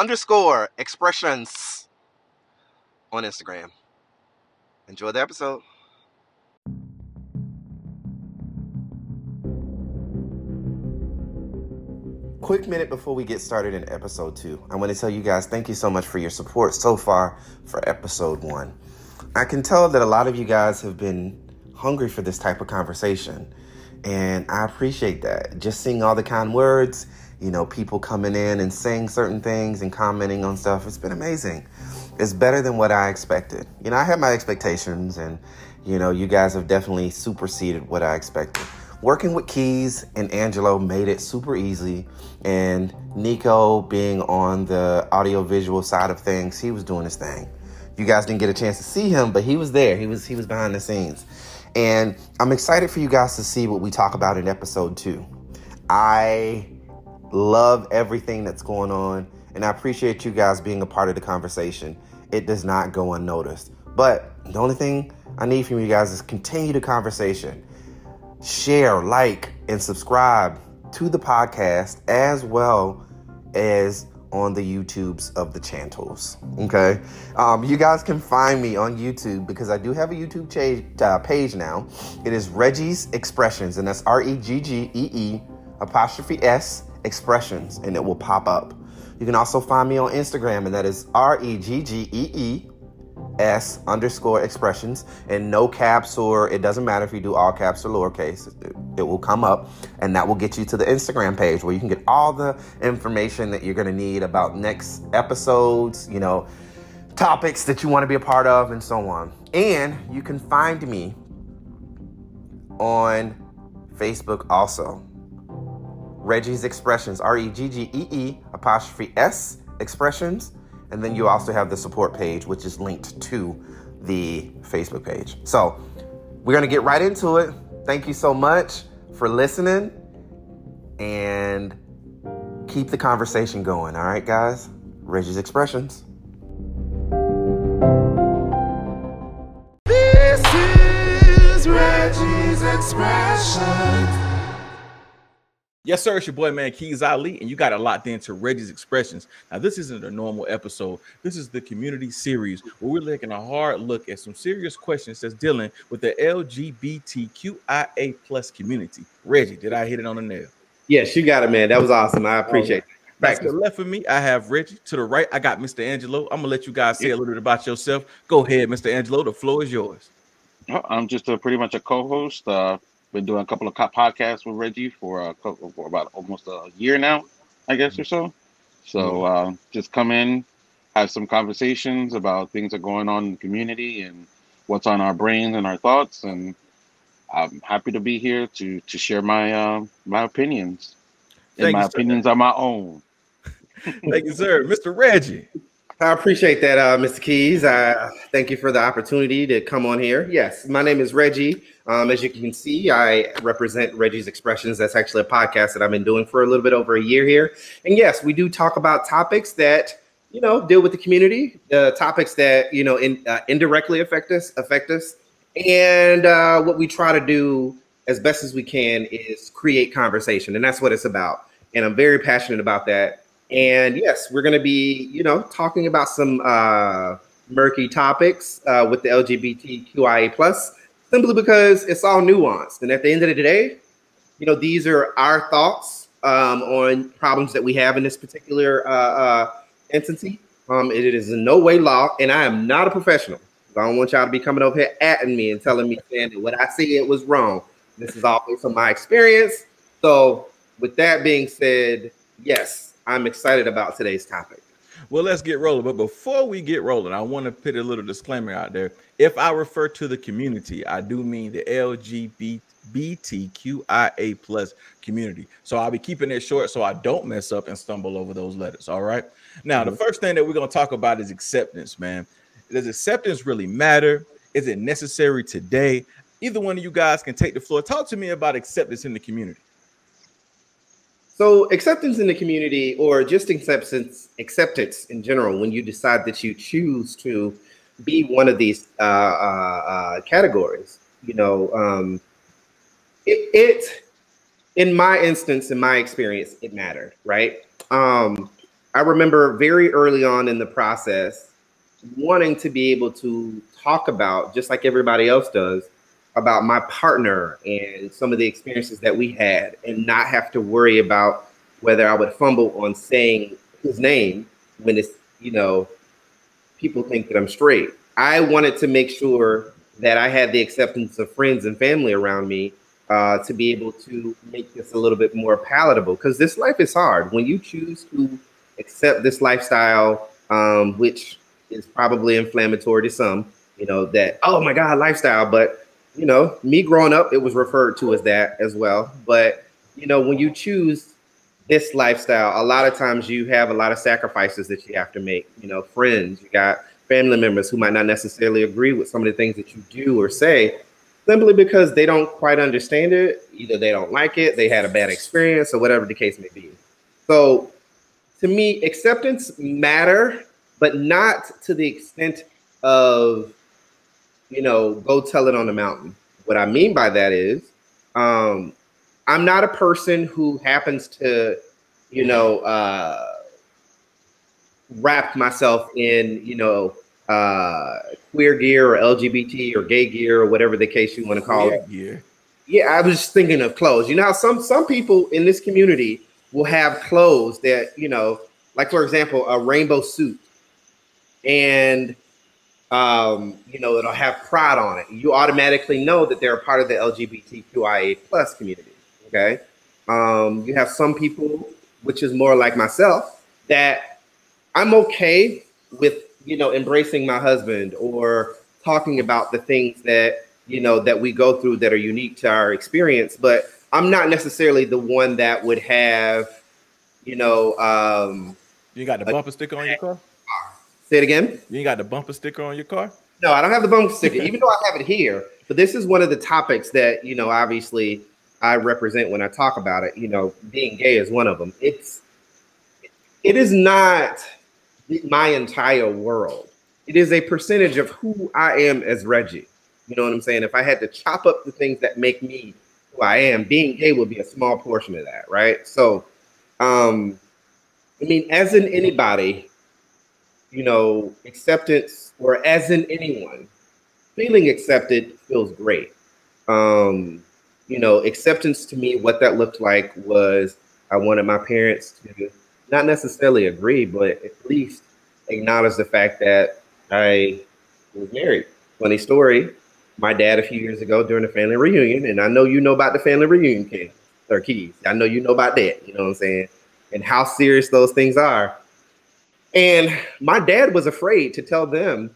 underscore expressions on Instagram. Enjoy the episode. Quick minute before we get started in episode two. I want to tell you guys thank you so much for your support so far for episode one. I can tell that a lot of you guys have been hungry for this type of conversation, and I appreciate that. Just seeing all the kind words, you know, people coming in and saying certain things and commenting on stuff, it's been amazing. It's better than what I expected. You know, I had my expectations, and, you know, you guys have definitely superseded what I expected working with Keys and Angelo made it super easy. And Nico, being on the audiovisual side of things, he was doing his thing. You guys didn't get a chance to see him, but he was there. He was he was behind the scenes. And I'm excited for you guys to see what we talk about in episode two. I love everything that's going on, and I appreciate you guys being a part of the conversation. It does not go unnoticed. But the only thing I need from you guys is continue the conversation share, like, and subscribe to the podcast as well as on the YouTubes of the channels. Okay. Um, you guys can find me on YouTube because I do have a YouTube cha- uh, page now. It is Reggie's Expressions, and that's R E G G E E apostrophe S Expressions, and it will pop up. You can also find me on Instagram, and that is R E G G E E S underscore expressions and no caps or it doesn't matter if you do all caps or lowercase, it, it, will come up and that will get you to the Instagram page where you can get all the information that you're going to need about next episodes, you know, topics that you want to be a part of and so on. And you can find me on Facebook also. Reggie's Expressions, R E G G E E apostrophe S Expressions. And then you also have the support page, which is linked to the Facebook page. So we're going to get right into it. Thank you so much for listening and keep the conversation going. All right, guys? Reggie's Expressions. This is Reggie's Expressions. Yes, sir. It's your boy, man, Keys Ali, and you got it locked into Reggie's Expressions. Now, this isn't a normal episode. This is the community series where we're taking a hard look at some serious questions that's dealing with the LGBTQIA plus community. Reggie, did I hit it on the nail? Yes, you got it, man. That was awesome. I appreciate it. Back to the left of me, I have Reggie. To the right, I got Mr. Angelo. I'm gonna let you guys say a little bit about yourself. Go ahead, Mr. Angelo. The floor is yours. I'm just a, pretty much a co-host. Uh, been doing a couple of podcasts with Reggie for a couple, for about almost a year now, I guess or so. So uh, just come in, have some conversations about things that are going on in the community and what's on our brains and our thoughts, and I'm happy to be here to to share my uh, my opinions. And Thank my you, sir. opinions are my own. Thank you, sir. Mr. Reggie. I appreciate that, uh, Mr. Keys. I thank you for the opportunity to come on here. Yes, my name is Reggie. Um, as you can see, I represent Reggie's Expressions. That's actually a podcast that I've been doing for a little bit over a year here. And yes, we do talk about topics that you know deal with the community, uh, topics that you know in, uh, indirectly affect us, affect us, And uh, what we try to do as best as we can is create conversation, and that's what it's about. And I'm very passionate about that. And yes, we're going to be, you know, talking about some uh, murky topics uh, with the LGBTQIA plus, simply because it's all nuanced. And at the end of the day, you know, these are our thoughts um, on problems that we have in this particular uh, uh, entity. Um, it is in no way law, and I am not a professional. I don't want y'all to be coming over here at me and telling me that what I see it was wrong. This is all based on my experience. So, with that being said, yes, I'm excited about today's topic. Well, let's get rolling. But before we get rolling, I want to put a little disclaimer out there. If I refer to the community, I do mean the LGBTQIA plus community. So I'll be keeping it short so I don't mess up and stumble over those letters. All right. Now, the mm-hmm. first thing that we're going to talk about is acceptance, man. Does acceptance really matter? Is it necessary today? Either one of you guys can take the floor. Talk to me about acceptance in the community. So acceptance in the community, or just acceptance, acceptance in general, when you decide that you choose to be one of these uh, uh, uh, categories, you know, um, it, it, in my instance, in my experience, it mattered, right? Um, I remember very early on in the process wanting to be able to talk about, just like everybody else does, about my partner and some of the experiences that we had and not have to worry about whether I would fumble on saying his name when it's, you know, people think that I'm straight. I wanted to make sure that I had the acceptance of friends and family around me uh, to be able to make this a little bit more palatable because this life is hard. When you choose to accept this lifestyle, um, which is probably inflammatory to some, you know, that, oh my God, lifestyle. But you know, me growing up, it was referred to as that as well. But you know, when you choose this lifestyle, a lot of times you have a lot of sacrifices that you have to make. You know, friends, you got family members who might not necessarily agree with some of the things that you do or say, simply because they don't quite understand it. Either they don't like it, they had a bad experience, or whatever the case may be. So, to me, acceptance matter, but not to the extent of you know, go tell it on the mountain. What I mean by that is, um, I'm not a person who happens to, you know, uh, wrap myself in, you know, uh, queer gear or LGBT or gay gear or whatever the case you want to call it. Gear. Yeah, I was just thinking of clothes. You know, how some some people in this community will have clothes that you know, like for example, a rainbow suit, and um, you know, it'll have pride on it. You automatically know that they're a part of the LGBTQIA plus community. Okay. Um, you have some people, which is more like myself, that I'm okay with, you know, embracing my husband or talking about the things that, you know, that we go through that are unique to our experience. But I'm not necessarily the one that would have, you know, um, You got the bumper sticker on your car? Say it again. You ain't got the bumper sticker on your car? No, I don't have the bumper sticker, even though I have it here. But this is one of the topics that you know, obviously, I represent when I talk about it. You know, being gay is one of them. It's it is not my entire world. It is a percentage of who I am as Reggie. You know what I'm saying? If I had to chop up the things that make me who I am, being gay would be a small portion of that, right? So, um, I mean, as in anybody, you know, acceptance or as in anyone, feeling accepted feels great. Um, you know, acceptance to me, what that looked like was I wanted my parents to not necessarily agree, but at least acknowledge the fact that I was married. Funny story. My dad a few years ago during the family reunion, and I know you know about the family reunion, King or Keys. I know you know about that. You know what I'm saying, and how serious those things are. And my dad was afraid to tell them,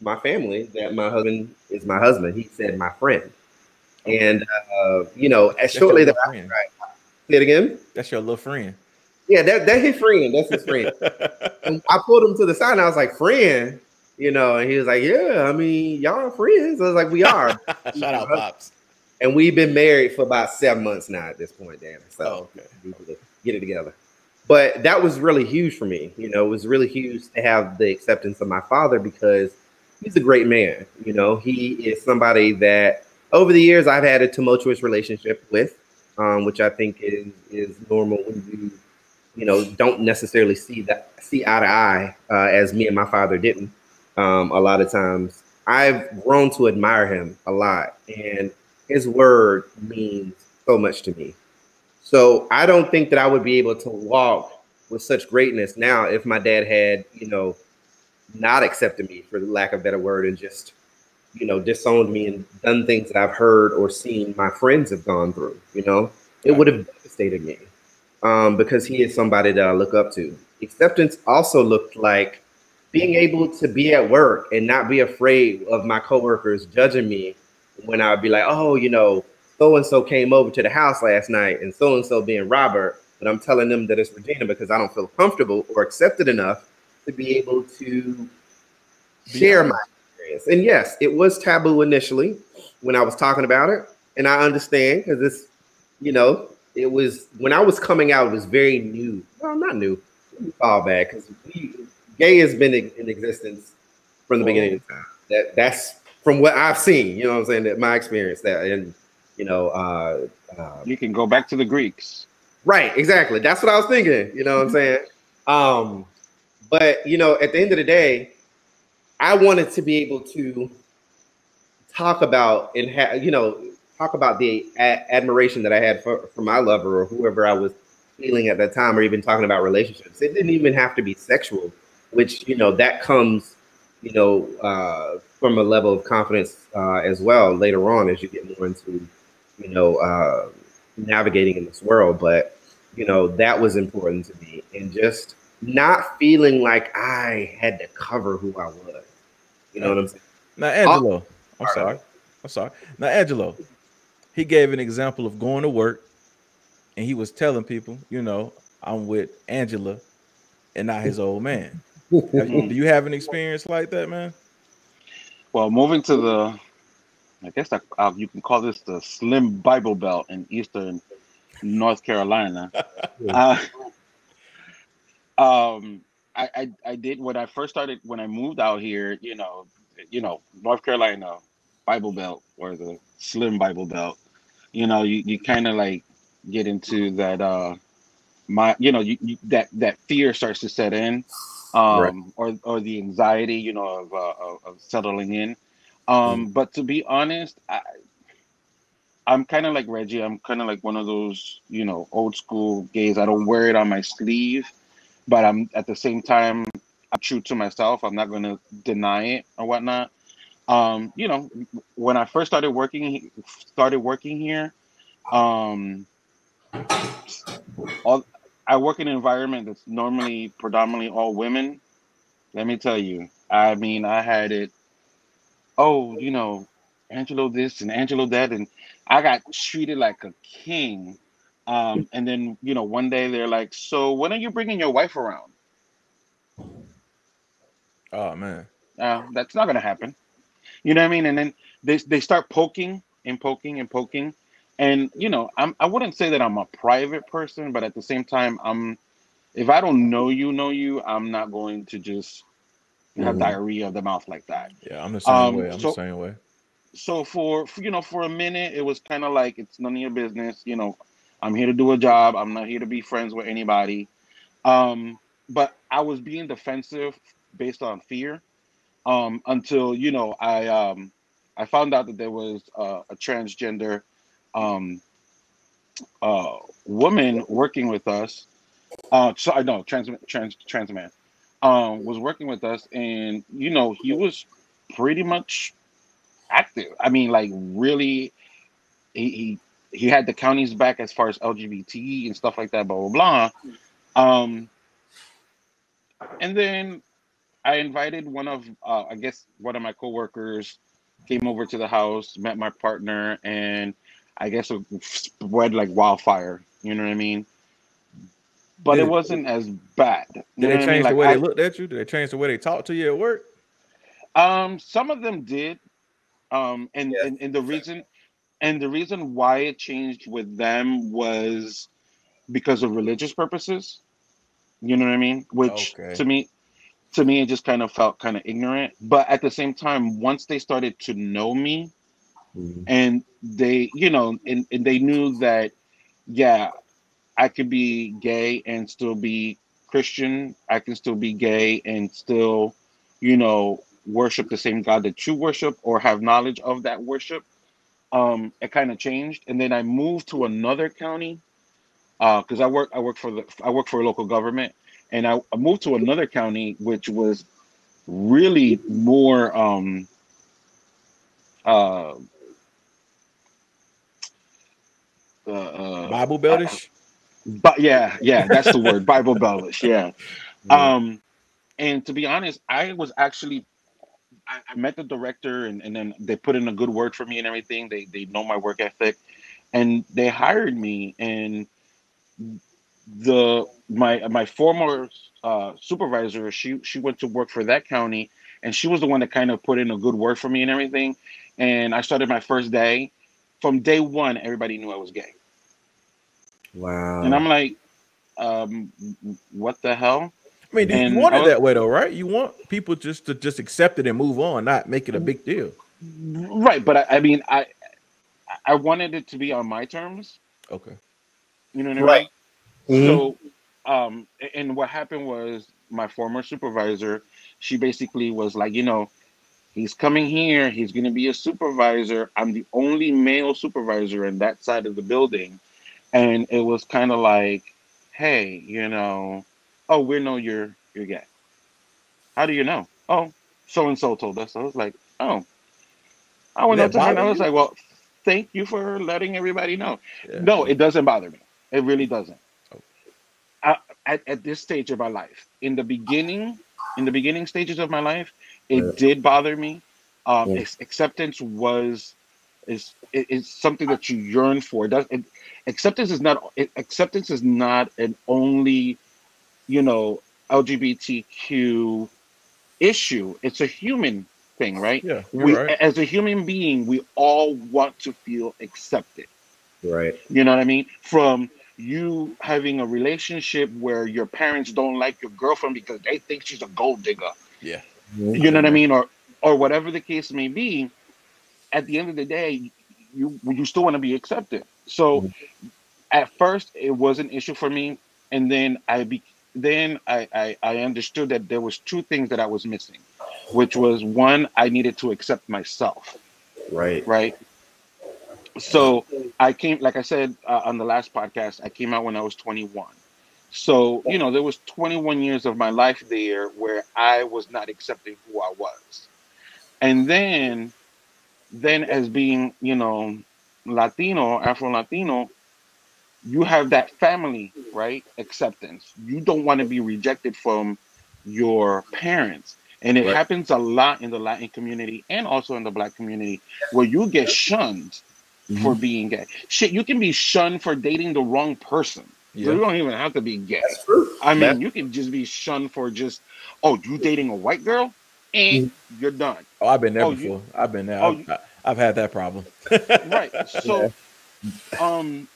my family, that my husband is my husband. He said my friend. And uh, you know, as That's shortly that I, friend. say it again. That's your little friend. Yeah, that that's his friend. That's his friend. I pulled him to the side and I was like, friend, you know, and he was like, Yeah, I mean, y'all are friends. I was like, We are. Shout out, Pops. and we've been married for about seven months now at this point, Dan. So Oh, okay. we need to get it together. But that was really huge for me. You know, it was really huge to have the acceptance of my father because he's a great man. You know, he is somebody that over the years I've had a tumultuous relationship with, um, which I think is is normal when you you know don't necessarily see that see eye to eye uh, as me and my father didn't. Um, a lot of times, I've grown to admire him a lot, and his word means so much to me. So I don't think that I would be able to walk with such greatness now if my dad had, you know, not accepted me for the lack of a better word and just, you know, disowned me and done things that I've heard or seen my friends have gone through, you know, it would have devastated me um, because he is somebody that I look up to. Acceptance also looked like being able to be at work and not be afraid of my coworkers judging me when I'd be like, oh, you know, so and so came over to the house last night and so and so being Robert, but I'm telling them that it's Regina because I don't feel comfortable or accepted enough to be able to share my experience. And yes, it was taboo initially when I was talking about it, and I understand because it's, you know, it was when I was coming out, it was very new. Well, not new. Let me fall back because gay has been in, in existence from the beginning of time. That that's from what I've seen. You know what I'm saying? That my experience that and you know, uh, uh, You can go back to the Greeks. Right, exactly. That's what I was thinking. You know what I'm saying? Um, but you know, at the end of the day, I wanted to be able to talk about and you know talk about the a- admiration that I had for, for my lover or whoever I was feeling at that time, or even talking about relationships. It didn't even have to be sexual, which you know that comes you know uh, from a level of confidence uh, as well later on as you get more into you know uh, navigating in this world. But you know that was important to me, and just not feeling like I had to cover who I was. You know what I'm saying? Now, Angelo, I'm sorry. I'm sorry. Now, Angelo, he gave an example of going to work and he was telling people, you know, I'm with Angela and not his old man. Do you have an experience like that, man? Well, moving to the, I guess that, uh, you can call this the Slim Bible Belt in Eastern North Carolina. uh, um, I, I I did when I first started when I moved out here. You know, you know North Carolina Bible Belt or the Slim Bible Belt. You know, you, you kind of like get into that uh my you know you, you that that fear starts to set in um Right. or or the anxiety you know of uh, of, of settling in um but to be honest i i'm kind of like reggie. I'm kind of like one of those you know old school gays. I don't wear it on my sleeve but i'm at the same time i'm true to myself. I'm not going to deny it or whatnot. Um you know when i first started working started working here um all I work in an environment that's normally predominantly all women. Let me tell you, I mean, I had it. Oh, you know, Angelo this and Angelo that, and I got treated like a king. Um, and then you know, one day they're like, "So when are you bringing your wife around?" Oh man. Uh, that's not gonna happen. You know what I mean? And then they they start poking and poking and poking, and you know, I'm I wouldn't say that I'm a private person, but at the same time, I'm if I don't know you, know you, I'm not going to just have Mhm. diarrhea of the mouth like that. Yeah, I'm the same Um, way. I'm so- the same way. So for, for you know, for a minute, it was kind of like it's none of your business. You know, I'm here to do a job. I'm not here to be friends with anybody. Um, but I was being defensive based on fear um, until you know I um, I found out that there was uh, a transgender um, uh, woman working with us. Uh, so I know trans trans trans man um, was working with us, and you know he was pretty much active. I mean, like really, he he, he had the counties back as far as LGBT and stuff like that. Blah blah blah. Um, and then I invited one of uh, I guess one of my coworkers came over to the house, met my partner, and I guess it spread like wildfire. You know what I mean? But Did it it- wasn't as bad. Did know they what I mean? change the way I- they looked at you? Did they change the way they talked to you at work? Um, some of them did. Um, and, Yeah. and and the reason and the reason why it changed with them was because of religious purposes. You know what I mean? Which Okay. to me, to me, it just kind of felt kind of ignorant. But at the same time, once they started to know me, Mhm. and they, you know, and, and they knew that, yeah, I could be gay and still be Christian. I can still be gay and still, you know, worship the same God that you worship or have knowledge of that worship. Um, it kind of changed, and then I moved to another county because I work I work for the I work for a local government, and I, I moved to another county which was really more um, uh, uh, uh, Bible Beltish. But yeah, yeah, that's the word, Bible Bellish. Yeah. Yeah. Um, and to be honest, I was actually I, I met the director and, and then they put in a good word for me and everything. They they know my work ethic and they hired me and the my my former uh, supervisor she she went to work for that county and she was the one that kind of put in a good word for me and everything and I started my first day from day one everybody knew I was gay Wow. and I'm like um what the hell I mean, you and want it was- that way though, right? You want people just to just accept it and move on, not make it a big deal. right but I, I mean I I wanted it to be on my terms Okay. you know what I mean Right. Mhm. So, um, and what happened was my former supervisor, she basically was like, you know, he's coming here, he's going to be a supervisor. I'm the only male supervisor in that side of the building. And it was kind of like, hey, you know, oh, we know you're you're gay. How do you know? Oh, so and so told us. I was like, oh. I went up to her and I was you? like, well, thank you for letting everybody know. Yeah. No, it doesn't bother me. It really doesn't. Oh. I, at, at this stage of my life, in the beginning, in the beginning stages of my life, it Yeah. did bother me. Um, Yeah. ex- acceptance was is it- it's something that you yearn for. It does it, acceptance is not it, acceptance is not an only, you know, LGBTQ issue. It's a human thing, right? Yeah. We, right. as a human being, we all want to feel accepted. Right. You know what I mean? From you having a relationship where your parents don't like your girlfriend because they think she's a gold digger. Yeah. You know what I mean? Or or whatever the case may be, at the end of the day, you you still want to be accepted. So at first it was an issue for me. And then I be then I, I, I understood that there was two things that I was missing, which was one, I needed to accept myself Right. right? So I came, like I said uh, on the last podcast, I came out when I was 21. So you know, there was 21 years of my life there where I was not accepting who I was, and then, then as being you know, Latino, Afro Latino, you have that family, right? Acceptance. You don't want to be rejected from your parents. And it Right. happens a lot in the Latin community and also in the black community where you get shunned mm-hmm. for being gay. Shit, you can be shunned for dating the wrong person. So Yeah. you don't even have to be gay. That's true. I mean, That- you can just be shunned for just, oh, you dating a white girl? And you're done. Oh, I've been there Oh, you- before. I've been there. oh, I've, you- I- I've had that problem. right so um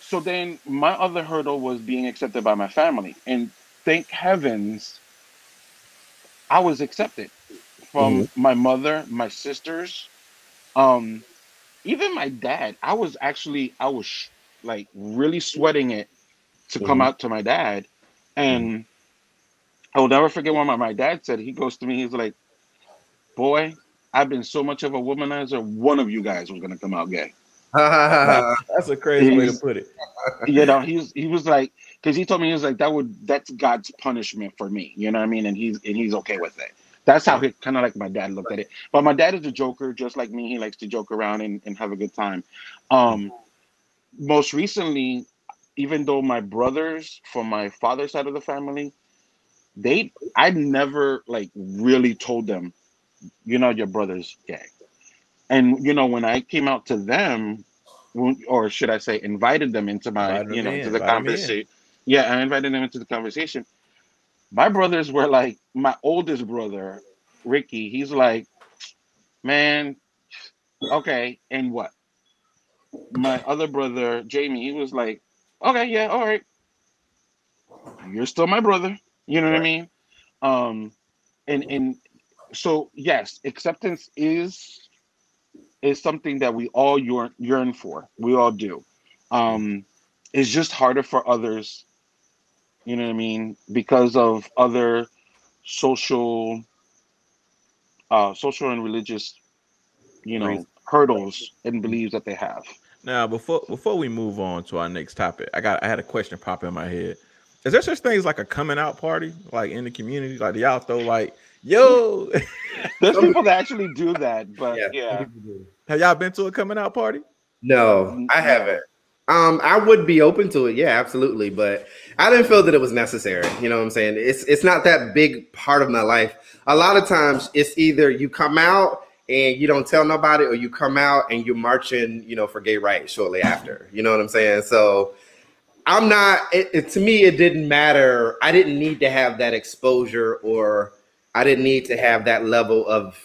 so then my other hurdle was being accepted by my family and thank heavens i was accepted from my mother my sisters um even my dad i was actually i was sh- like really sweating it to come Mhm. out to my dad and i will never forget what my, my dad said he goes to me he's like boy i've been so much of a womanizer one of you guys was going to come out gay That's a crazy way to put it. you know, he's he was like, because he told me he was like that would that's God's punishment for me. You know what I mean? And he's and he's okay with it. That's how he kind of like my dad looked at it. But my dad is a joker, just like me. He likes to joke around and, and have a good time. Um, most recently, even though my brothers from my father's side of the family, they I never like really told them, you know, your brother's gay. And you know, when I came out to them, or should I say, invited them into my, Invited you know, to the invite 'em in. conversation. Yeah, I invited them into the conversation. My brothers were like, my oldest brother, Ricky, he's like, man, okay, and what? My other brother, Jamie, he was like, okay, yeah, all right. You're still my brother. You know what I mean? Um, and and so yes, acceptance is is something that we all yearn yearn for. We all do. Um, it's just harder for others. You know what I mean? Because of other social, uh, social and religious, you know, hurdles and beliefs that they have. Now, before before we move on to our next topic, I got I had a question pop in my head. Is there such things like a coming out party, like in the community? Like do y'all throw like, yo, There's people that actually do that, but Yeah. yeah, have y'all been to a coming out party? No, I haven't. Um, I would be open to it, yeah, absolutely, but I didn't feel that it was necessary. You know what I'm saying? It's it's not that big part of my life. A lot of times, it's either you come out and you don't tell nobody, or you come out and you're marching, you know, for gay rights shortly after. You know what I'm saying? So I'm not. It, it, to me, it didn't matter. I didn't need to have that exposure, or I didn't need to have that level of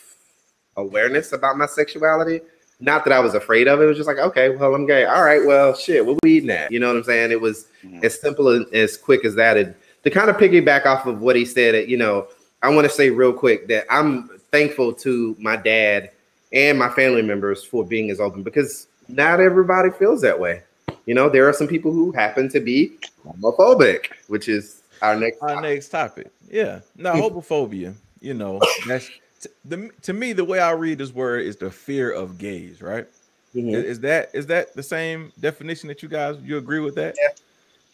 awareness about my sexuality. Not that I was afraid of it. It was just like, okay, well, I'm gay. All right, well, shit, what we eating at? You know what I'm saying? It was Mhm. as simple and as quick as that. And to kind of piggyback off of what he said, you know, I want to say real quick that I'm thankful to my dad and my family members for being as open because not everybody feels that way. You know, there are some people who happen to be homophobic, which is our next. Our next topic. Yeah. Now, homophobia, you know, that's t- the, to me, the way I read this word is the fear of gays, right? Mhm. Is, is that is that the same definition that you guys you agree with that? Yeah.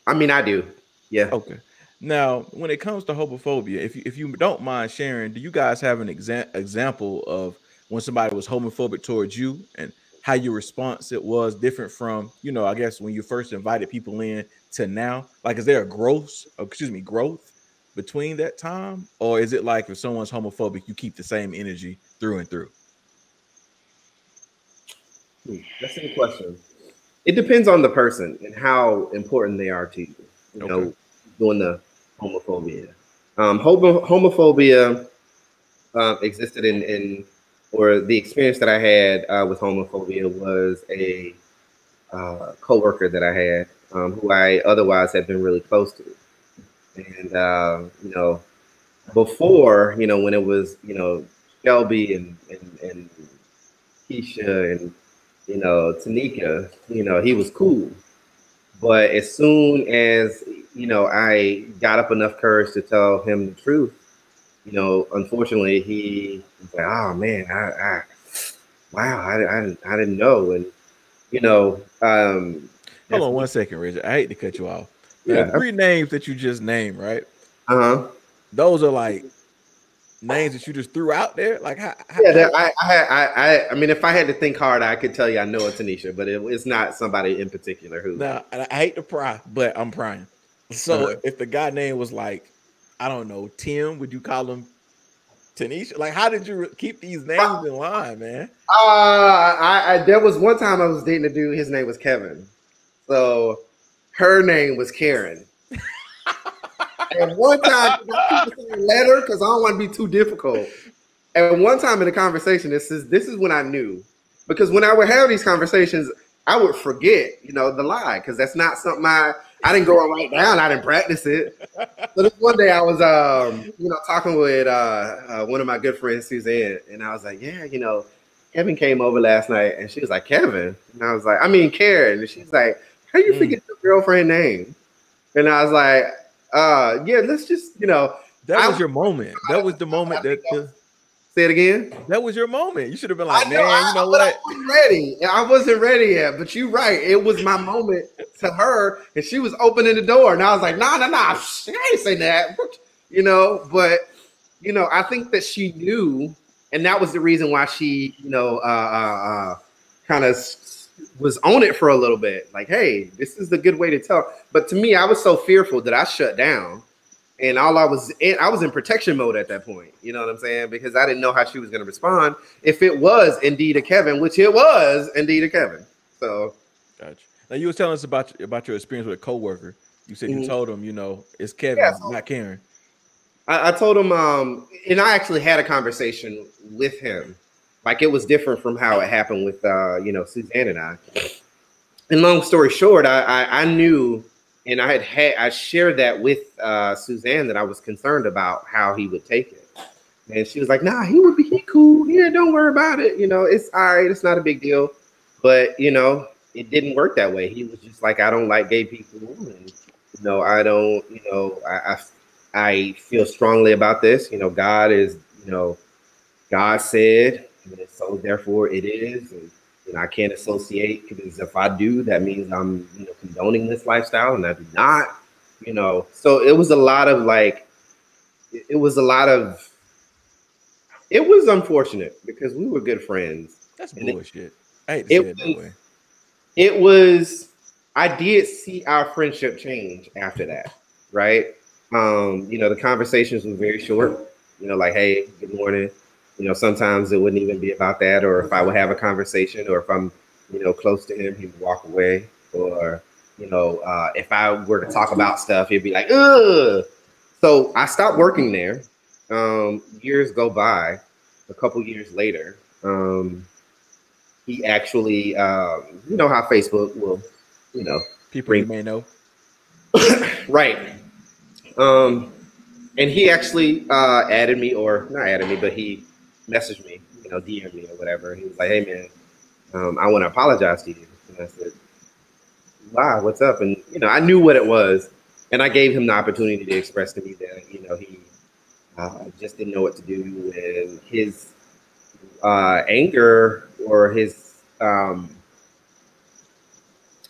I mean, I do. Yeah. Okay. Now, when it comes to homophobia, if you, if you don't mind sharing, do you guys have an exa- example of when somebody was homophobic towards you and how your response it was different from, you know, I guess when you first invited people in to now? Like, is there a growth, oh, excuse me, growth between that time? Or is it like if someone's homophobic, you keep the same energy through and through? Hmm, That's a good question. It depends on the person and how important they are to you. You know, Okay. doing the homophobia. Um, homophobia uh, existed in, in, or the experience that I had uh, with homophobia was a uh, coworker that I had, um, who I otherwise had been really close to, and uh, you know, before you know when it was you know Shelby and and, and Keisha and you know, Tanika, you know, he was cool. But as soon as, you know, I got up enough courage to tell him the truth, you know, unfortunately, he was like, oh man, I, I wow, I, I, I didn't know. And, you know, um, Hold on one second, Richard. I hate to cut you off. The Yeah. three names that you just named, right? uh huh. Those are like names that you just threw out there. Like, how, how- Yeah, that, I, I, I, I, I mean, if I had to think hard, I could tell you I know it's Tanisha, but it, it's not somebody in particular who. Now, and I hate to pry, but I'm prying. So Uh-huh. if the guy name was like, I don't know, Tim, would you call him Tanisha? Like, how did you keep these names in line, man? Uh, I, I there was one time I was dating a dude. His name was Kevin. So her name was Karen. and one time, letter because I don't want to be too difficult. And one time in a conversation, this is this is when I knew because when I would have these conversations, I would forget, you know, the lie because that's not something I I didn't go and write down. I didn't practice it. So this one day I was, um, you know, talking with uh, uh, one of my good friends, Suzanne, and I was like, yeah, you know, Kevin came over last night, and she was like, Kevin, and I was like, I mean, Karen, and she's like, how you Mm. forget your girlfriend name? And I was like, uh, yeah, let's just, you know, That was I- your moment. That was the moment that the, say it again. that was your moment. You should have been like, man, I- you know but I what? wasn't ready. I wasn't ready yet. But you're right. It was my moment to her, and she was opening the door, and I was like, "Nah, nah, nah. I ain't say that." You know, but you know, I think that she knew, and that was the reason why she, you know, uh, uh, uh kind of was on it for a little bit. Like, hey, this is the good way to tell. But to me, I was so fearful that I shut down. And all I was in, I was in protection mode at that point. You know what I'm saying? Because I didn't know how she was going to respond if it was indeed a Kevin, which it was indeed a Kevin. So Gotcha. Now you was telling us about about your experience with a coworker. You said you Mhm. told him, you know, it's Kevin, Yeah, so- not Karen. I, I told him, um, and I actually had a conversation with him. Like it was different from how it happened with, uh, you know, Suzanne and I. And long story short, I, I, I knew and I had had I shared that with uh, Suzanne that I was concerned about how he would take it, and she was like, "Nah, he would be he cool. Yeah, don't worry about it. You know, it's all right. It's not a big deal." But you know, it didn't work that way. He was just like, "I don't like gay people, and you know, I don't. You know, I I, I feel strongly about this. You know, God is. You know, God said, and so therefore it is." And, know, I can't associate because if I do, that means I'm, you know, condoning this lifestyle, and I do not, you know. So it was a lot of like, it it was a lot of, it was unfortunate because we were good friends. That's And it- bullshit. I hate to it say it that was- way. It was, I did see our friendship change after that, right? Um, you know, the conversations were very short. You know, like, hey, good morning. You know, sometimes it wouldn't even be about that, or if I would have a conversation, or if I'm, you know, close to him, he would walk away, or you know, uh, if I were to talk about stuff, he'd be like, ugh. So I stopped working there. Um, years go by. A couple years later, um, he actually, um, you know, how Facebook will, you know, People you may know. right. Um, and he actually uh, added me, or not added me, but he messaged me, you know, DM me or whatever. He was like, "Hey, man, um, I want to apologize to you." And I said, "Wow, what's up?" And you know, I knew what it was, and I gave him the opportunity to express to me that you know he uh, just didn't know what to do, and his uh, anger or his um,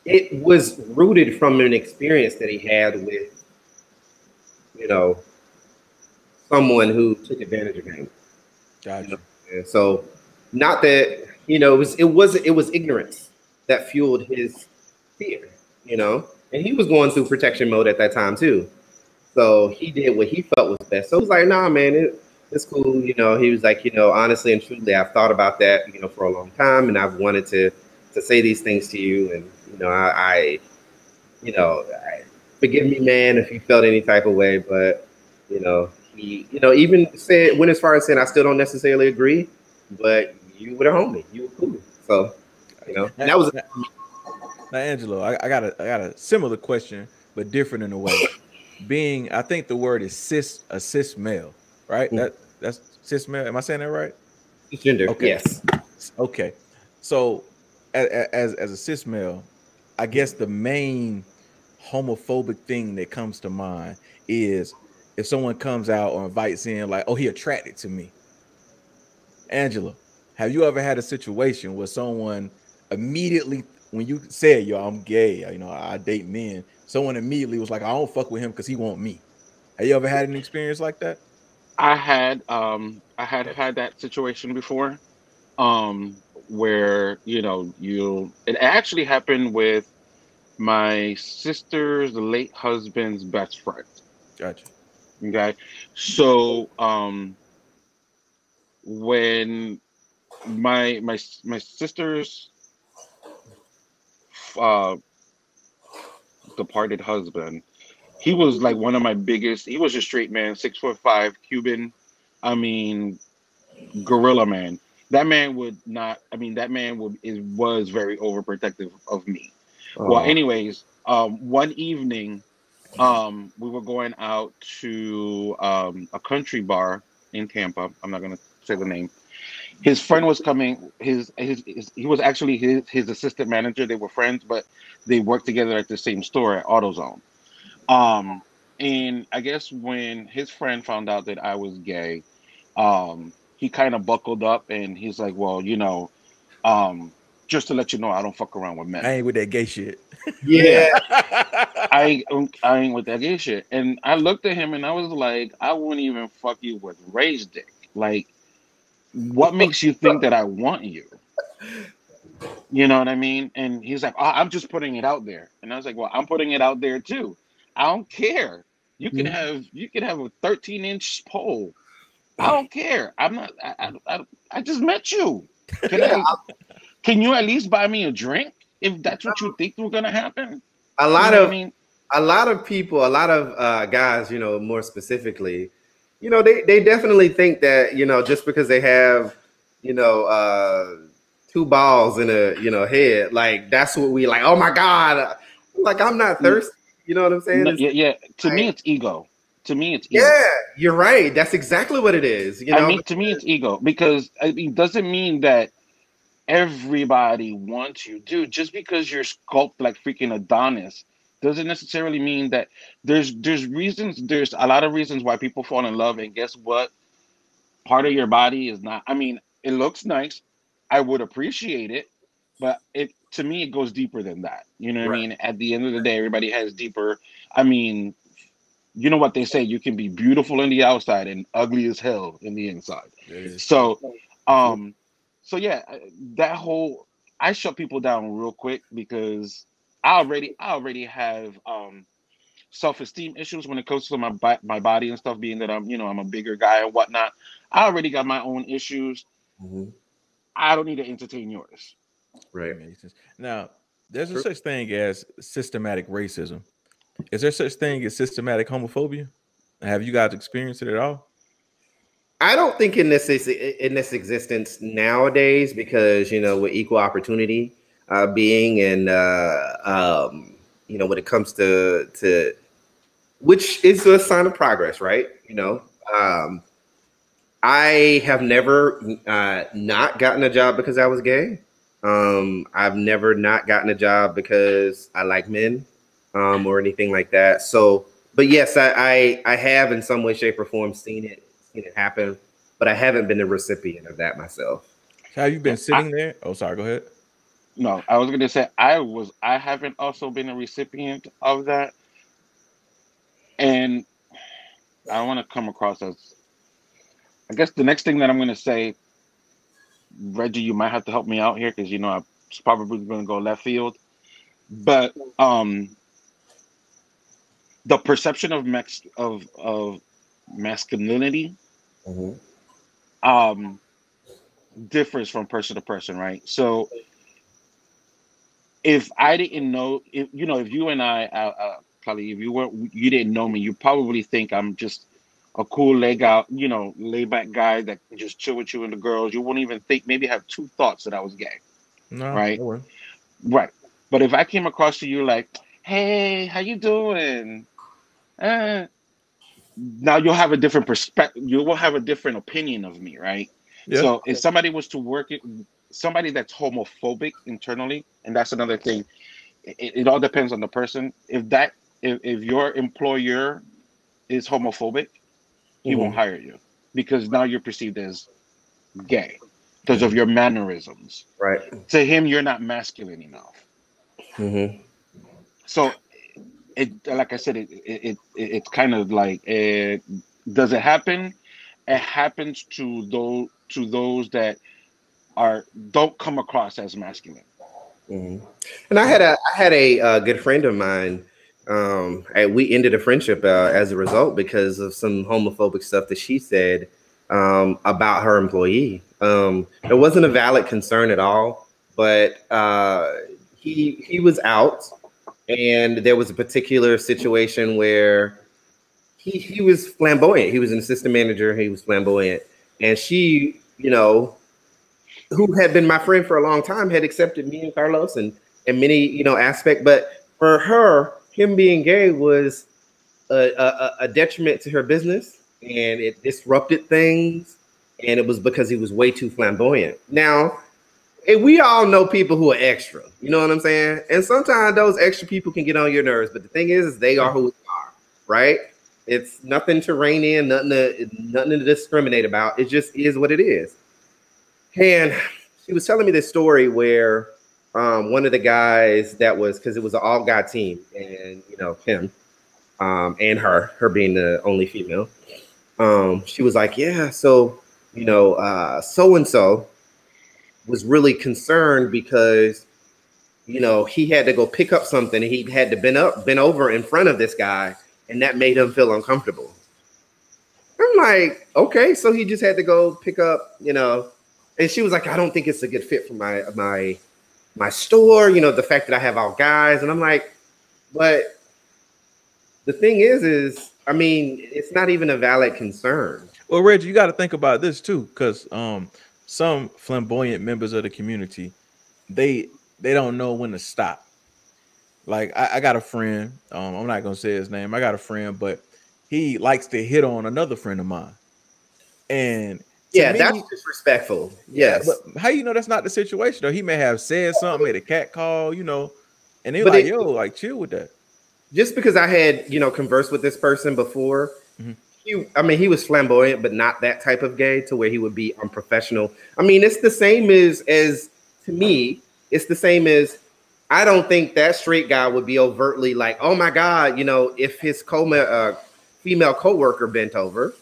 it was rooted from an experience that he had with, you know, someone who took advantage of him. Gotcha. And so, not that you know, it was it was it was ignorance that fueled his fear, you know, and he was going through protection mode at that time too. So he did what he felt was best. So it was like, nah, man, it, it's cool. You know, he was like, you know, honestly and truly, I've thought about that, you know, for a long time, and I've wanted to to say these things to you, and you know, I, I you know, I, forgive me, man, if you felt any type of way, but you know, you know, even said went as far as saying I still don't necessarily agree, but you were the homie, you were cool. So, you know, and that was now, now, Angelo. I, I got a I got a similar question, but different in a way. Being, I think the word is cis a cis male, right? Mhm. That that's cis male. Am I saying that right? gender. Okay. Yes. Okay, so a- a- as as a cis male, I guess the main homophobic thing that comes to mind is if someone comes out or invites in, like, oh, he attracted to me. Angelo, have you ever had a situation where someone immediately, when you said, "Yo, I'm gay," you know, I date men, someone immediately was like, "I don't fuck with him because he want me." Have you ever had an experience like that? I had um I had had that situation before, um where you know you it actually happened with my sister's late husband's best friend. Gotcha. Okay, so um when my my my sister's uh departed husband he was like one of my biggest he was a straight man six foot five cuban i mean gorilla man. That man would not i mean that man would is was very overprotective of me. Well anyways um one evening um we were going out to um a country bar in tampa i'm not gonna say the name his friend was coming his, his, his he was actually his his assistant manager they were friends but they worked together at the same store at AutoZone. Um, and I guess when his friend found out that I was gay, um, he kind of buckled up and he's like, "Well, you know, um, just to let you know, I don't fuck around with men. I ain't with that gay shit. yeah. I ain't, I ain't with that gay shit." And I looked at him and I was like, "I wouldn't even fuck you with raised dick. Like, what makes you think that I want you?" You know what I mean? And he's like, oh, I'm just putting it out there. And I was like, Well, I'm putting it out there too. I don't care. You can Mhm. have you can have a 13 inch pole. I don't care. I'm not. I, I, I, I just met you. Can I, Can you at least buy me a drink if that's what you think was gonna happen? A You lot know of I mean, a lot of people, a lot of uh, guys, you know, more specifically, you know, they, they definitely think that, you know, just because they have, you know, uh, two balls in a, you know, head, like that's what we like. Oh my God. Like I'm not thirsty. You know what I'm saying? No, yeah, yeah. To me, it's ego. To me, it's ego. yeah, you're right. That's exactly what it is. You know, I mean, to me, it's ego because I mean, doesn't mean that everybody wants you, dude. Just because you're sculpted like freaking Adonis doesn't necessarily mean that there's there's reasons. There's a lot of reasons why people fall in love, and guess what? Part of your body is not. I mean, it looks nice. I would appreciate it, but it to me it goes deeper than that. You know what Right. I mean? At the end of the day, everybody has deeper. I mean, you know what they say: you can be beautiful in the outside and ugly as hell in the inside. So, um, so yeah, uh, that whole I shut people down real quick because I already I already have um self esteem issues when it comes to my my body and stuff. Being that I'm you know I'm a bigger guy and whatnot, I already got my own issues. Mhm. I don't need to entertain yours. right. Makes sense. Now, there's True. a such thing as systematic racism. Is there such thing as systematic homophobia? Have you guys experienced it at all? I don't think in this in this existence nowadays because you know with equal opportunity uh, being and uh, um, you know when it comes to to which is a sign of progress, right? You know, um, I have never uh, not gotten a job because I was gay. Um, I've never not gotten a job because I like men um, or anything like that. So, but yes, I, I I have in some way, shape, or form seen it seen it happen, but I haven't been the recipient of that myself. Have you been sitting there? Oh, sorry. Go ahead. No, I was gonna say I was I haven't also been a recipient of that, and I don't want to come across as. I guess the next thing that I'm gonna say, Reggie, you might have to help me out here because you know I'm probably gonna go left field, but um, the perception of max of of masculinity um differs from person to person right so if i didn't know if you know if you and i uh, uh probably if you weren't you didn't know me you probably think i'm just a cool leg out you know laid back guy that can just chill with you and the girls you wouldn't even think maybe have two thoughts that i was gay No, Right. Right. But if I came across to you like, hey, how you doing? Uh, now you'll have a different perspective. You will have a different opinion of me, right? Yeah. So if somebody was to work it, somebody that's homophobic internally, and that's another thing. It, it all depends on the person. If that, if, if your employer is homophobic, he won't hire you because now you're perceived as gay because of your mannerisms. Right. To him, you're not masculine enough. Mm-hmm. so it like i said it it, it it's kind of like uh does it happen it happens to those to those that are don't come across as masculine Mhm. And I had a I had a uh, good friend of mine. Um, we ended a friendship uh, as a result because of some homophobic stuff that she said um, about her employee. Um, it wasn't a valid concern at all, but uh, he he was out, and there was a particular situation where he he was flamboyant. He was an assistant manager. He was flamboyant, and she, you know, who had been my friend for a long time had accepted me and Carlos and in many you know aspect but for her him being gay was a, a, a detriment to her business and it disrupted things and it was because he was way too flamboyant now and we all know people who are extra you know what i'm saying? And sometimes those extra people can get on your nerves but the thing is, is they are who they are right? It's nothing to rein in nothing to nothing to discriminate about. It just is what it is. And she was telling me this story where um, one of the guys that was because it was an all guy team, and you know him um, and her, her being the only female. Um, she was like, "Yeah, so you know, so and so was really concerned because you know he had to go pick up something. And he had to bend up, bend over in front of this guy, and that made him feel uncomfortable." I'm like, okay, so he just had to go pick up, you know, and she was like, I don't think it's a good fit for my my my store. You know, the fact that I have all guys, and I'm like, but the thing is, is I mean, it's not even a valid concern. Well, Reggie, you got to think about this too, because um, some flamboyant members of the community, they they don't know when to stop. Like I, I got a friend. Um, I'm not gonna say his name. I got a friend, but he likes to hit on another friend of mine. And Yeah, me- that's disrespectful. Yes. But how you know that's not the situation? Though he may have said something, made a cat call, you know, and they But like, it- yo, like chill with that. just because I had, you know, conversed with this person before, Mhm. He, I mean, he was flamboyant, but not that type of gay to where he would be unprofessional. I mean, it's the same as, as to me, it's the same as, I don't think that straight guy would be overtly like, oh my God, you know, if his co uh, female coworker bent over.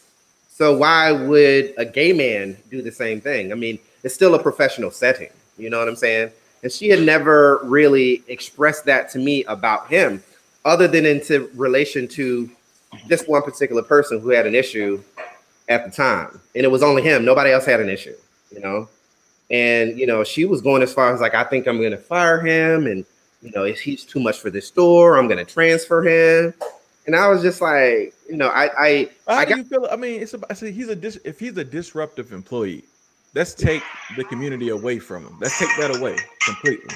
So why would a gay man do the same thing? I mean, it's still a professional setting. You know what I'm saying? And she had never really expressed that to me about him other than into relation to this one particular person who had an issue at the time. And it was only him. Nobody else had an issue, you know? And, you know, she was going as far as like, I think I'm going to fire him. And, you know, if he's too much for this store, I'm going to transfer him. And I was just like, you know, I, I, How I do you feel? I mean, it's about. I say he's a dis, if he's a disruptive employee, let's take the community away from him. Let's take that away completely.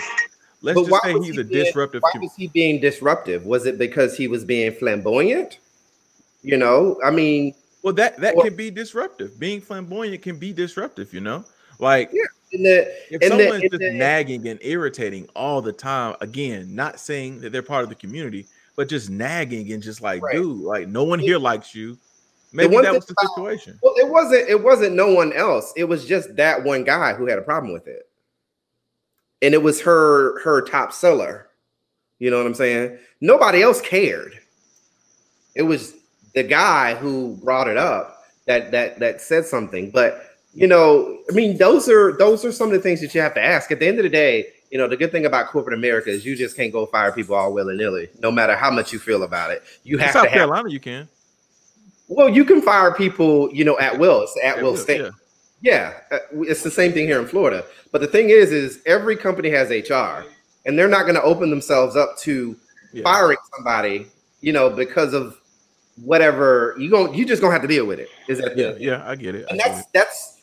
Let's just say he's he a being- disruptive. Why com- was he being disruptive? Was it because he was being flamboyant? You know, I mean, well, that that Well- can be disruptive. Being flamboyant can be disruptive. You know, like Yeah. the if the- someone's and just the- nagging and irritating all the time, again, not saying that they're part of the community, but just nagging and just like, Right. dude, like no one here likes you. Maybe that was the about- situation. Well, it wasn't. It wasn't no one else. It was just that one guy who had a problem with it, and it was her her top seller. You know what I'm saying? Nobody else cared. It was the guy who brought it up that that that said something. But you know, I mean, those are those are some of the things that you have to ask. At the end of the day, you know, the good thing about corporate America is you just can't go fire people all willy nilly, no matter how much you feel about it. You In have South to have. Carolina, you can. Well, you can fire people, you know, at will. It's at will Yeah, state. yeah. Yeah, uh, it's the same thing here in Florida. But the thing is, is every company has HR, and they're not going to open themselves up to Yeah. firing somebody, you know, because of whatever you going you just gonna have to deal with it. Is that Yeah, yeah, I get it. And that's it. that's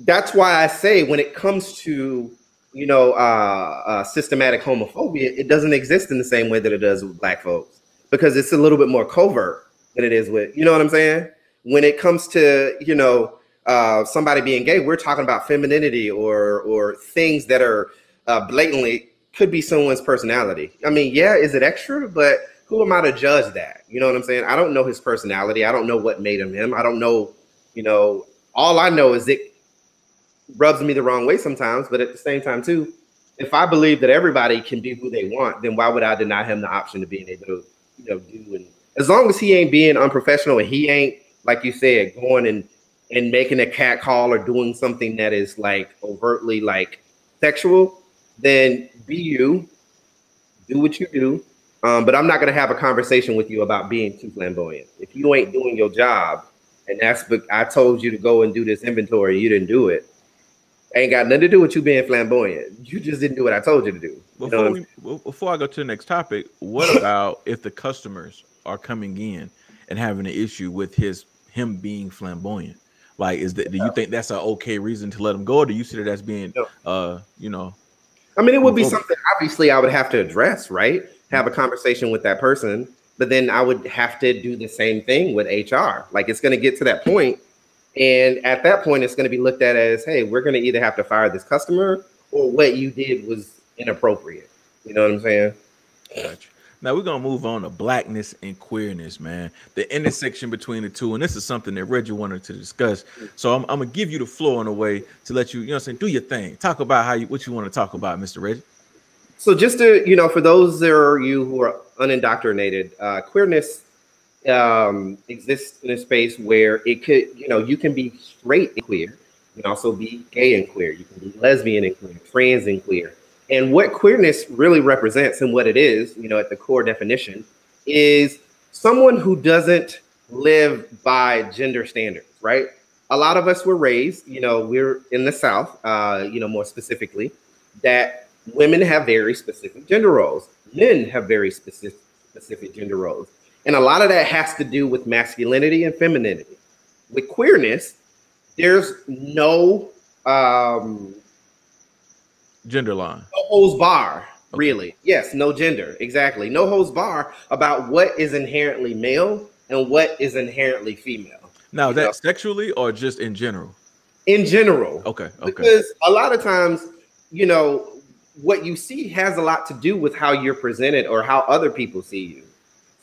that's why I say when it comes to you know uh, uh, systematic homophobia, it doesn't exist in the same way that it does with black folks because it's a little bit more covert than it is with you know what I'm saying. When it comes to you know uh, somebody being gay, we're talking about femininity or or things that are uh, blatantly could be someone's personality. I mean, yeah, is it extra? But who am I to judge that? You know what I'm saying? I don't know his personality. I don't know what made him him. I don't know, you know, all I know is it rubs me the wrong way sometimes, but at the same time, too, if I believe that everybody can be who they want, then why would I deny him the option of being able to, you know, do and as long as he ain't being unprofessional and he ain't, like you said, going and and making a cat call or doing something that is like overtly like sexual, then be you, do what you do. Um, but I'm not gonna have a conversation with you about being too flamboyant. If you ain't doing your job, and that's but I told you to go and do this inventory, you didn't do it. Ain't got nothing to do with you being flamboyant. You just didn't do what I told you to do. You know Before, we, before I go to the next topic, what about if the customers are coming in and having an issue with his him being flamboyant? Like, is that do you think that's an okay reason to let him go, or do you see that as being, uh, you know, I mean, it would be something obviously I would have to address, right? Have a conversation with that person, but then I would have to do the same thing with HR. Like it's going to get to that point, and at that point, it's going to be looked at as, hey, we're going to either have to fire this customer or what you did was inappropriate. You know what I'm saying? Now we're gonna move on to blackness and queerness, man. The intersection between the two, and this is something that Reggie wanted to discuss. So I'm, I'm gonna give you the floor in a way to let you, you know, I'm saying, do your thing. Talk about how you what you want to talk about, Mr. Reggie. So just to you know, for those of you who are unindoctrinated, uh, queerness um, exists in a space where it could, you know, you can be straight and queer. You can also be gay and queer. You can be lesbian and queer, trans and queer. And what queerness really represents and what it is, you know, at the core definition, is someone who doesn't live by gender standards, right? A lot of us were raised, you know, we're in the South, uh, you know, more specifically, that women have very specific gender roles, men have very specific specific gender roles, and a lot of that has to do with masculinity and femininity. With queerness, there's no um, Gender line. no holds bar. Really? Yes, no gender. Exactly. No holds bar about what is inherently male and what is inherently female. Now, You that know? sexually or just in general? In general. Okay, okay. Because a lot of times, you know, what you see has a lot to do with how you're presented or how other people see you.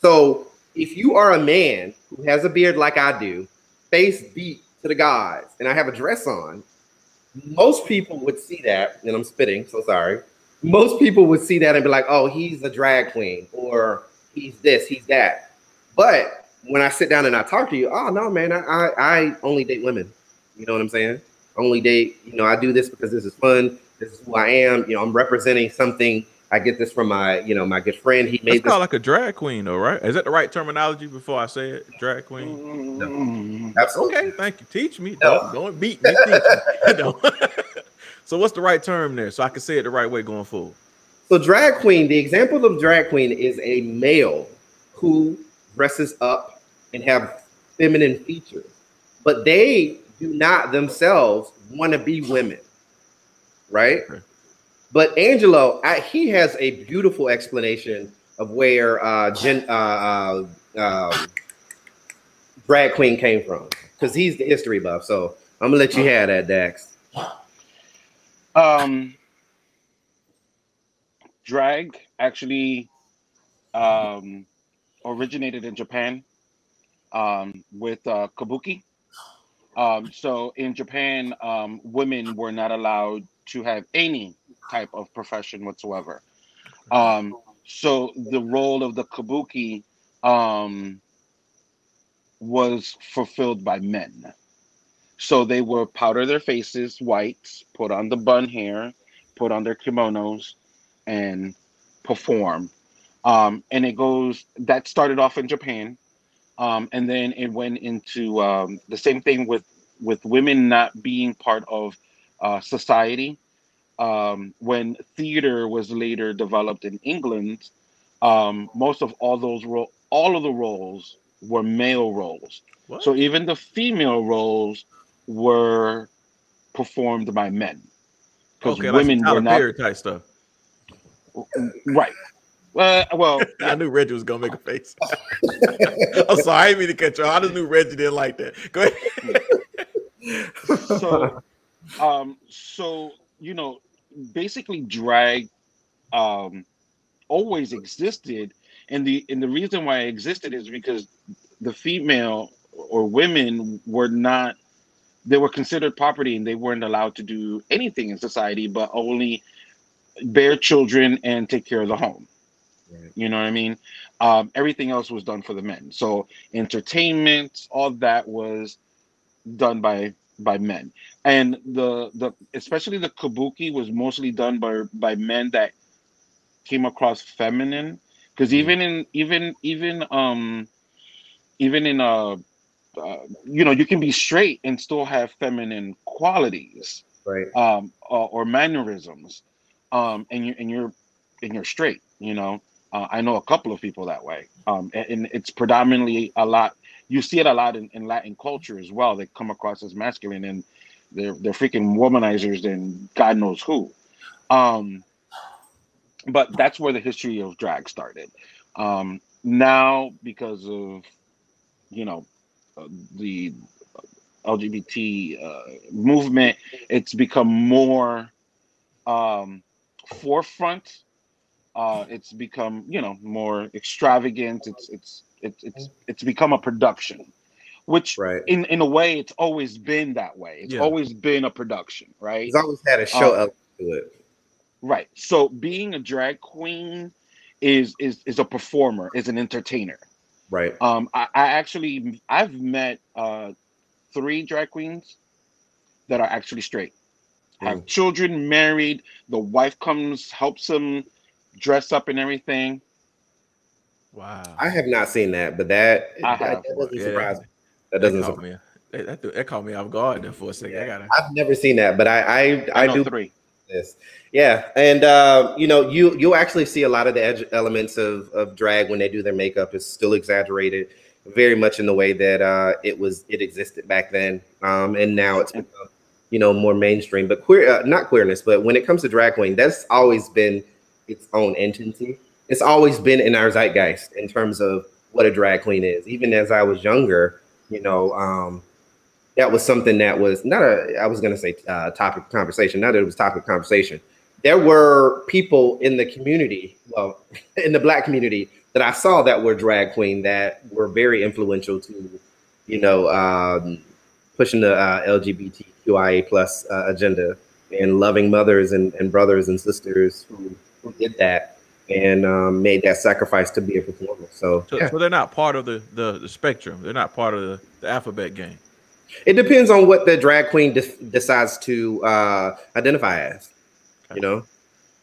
So if you are a man who has a beard like I do, face beat to the gods, and I have a dress on, most people would see that, and I'm spitting, so sorry. Most people would see that and be like, oh, he's a drag queen, or he's this, he's that. But when I sit down and I talk to you, oh no, man, I, I, I only date women. You know what I'm saying? Only date, you know, I do this because this is fun. This is who I am. You know, I'm representing something. I get this from my, you know, my good friend. He made kind this. like a drag queen, though, right? Is that the right terminology before I say it? Drag queen. Mm, Absolutely. Okay, thank you. Teach me. No. Don't, don't beat me. No. so, what's the right term there, so I can say it the right way going forward? So, drag queen, the example of drag queen is a male who dresses up and have feminine features, but they do not themselves want to be women, right? Okay. But Angelo, I, he has a beautiful explanation of where uh, gen, uh, uh, um, drag queen came from because he's the history buff. So I'm gonna let you have that, Dax. Um, drag actually um, originated in Japan um, with uh, kabuki. Um, so in Japan, um, women were not allowed to have any type of profession whatsoever. Um, so the role of the kabuki um, was fulfilled by men. So they would powder their faces white, put on the bun hair, put on their kimonos, and perform. Um, and it goes that started off in Japan, um, and then it went into um, the same thing with with women not being part of uh, society. Um, when theater was later developed in England, um, most of all those ro- all of the roles were male roles. What? So even the female roles were performed by men because okay, women Tyler were not Perry type stuff. right. Uh, well, I knew Reggie was gonna make a face. I'm sorry, I didn't mean to cut you. I just knew Reggie didn't like that. Go ahead. so um so you know basically drag um always existed. And the and the reason why it existed is because the female or women were not they were considered property and they weren't allowed to do anything in society but only bear children and take care of the home. Right. you know what i mean? Um, everything else was done for the men. So entertainment all that was done by by men. And the the especially the kabuki was mostly done by by men that came across feminine. Because even in even even um even in uh, uh you know you can be straight and still have feminine qualities Right. um or, or mannerisms um and you and you're and you're straight you know? Uh, i know a couple of people that way. Um and, and it's predominantly a lot you see it a lot in, in latin culture as well. They come across as masculine and they're they're freaking womanizers and god knows who. Um but that's where the history of drag started. Um now because of you know uh, the lgbt uh, movement it's become more um forefront. Uh it's become you know more extravagant. It's it's it's it's, it's become a production which Right. in in a way it's always been that way it's Yeah. always been a production right He's always had a show Um, element to it. right so being a drag queen is is is a performer is an entertainer Right. um i, I actually i've met uh three drag queens that are actually straight have Mm. children married the wife comes helps them dress up and everything Wow. I have not seen that, but that, I that, have. that doesn't Yeah. surprise me. That That doesn't caught surprise me. That, that, that caught me off guard there for a second. I gotta. I've never seen that, but I I, i, I, do three this. Yeah, and uh, you know, you you'll actually see a lot of the edge elements of of drag when they do their makeup is still exaggerated, very much in the way that uh, it was it existed back then, um, and now it's become you know more mainstream. But queer, uh, not queerness, but when it comes to drag queen, that's always been its own entity. It's always been in our zeitgeist in terms of what a drag queen is. Even as I was younger, you know, um, that was something that was not a I was going to say uh, topic conversation. Not that it was topic conversation. There were people in the community, well, in the black community, that I saw that were drag queen that were very influential to, you know, um, pushing the uh, LGBTQIA plus uh, agenda and loving mothers and, and brothers and sisters who, who did that and um, made that sacrifice to be a performer. So, So, yeah. so they're not part of the, the the spectrum. They're not part of the, the alphabet game. it depends on what the drag queen de- decides to uh, identify as. You know,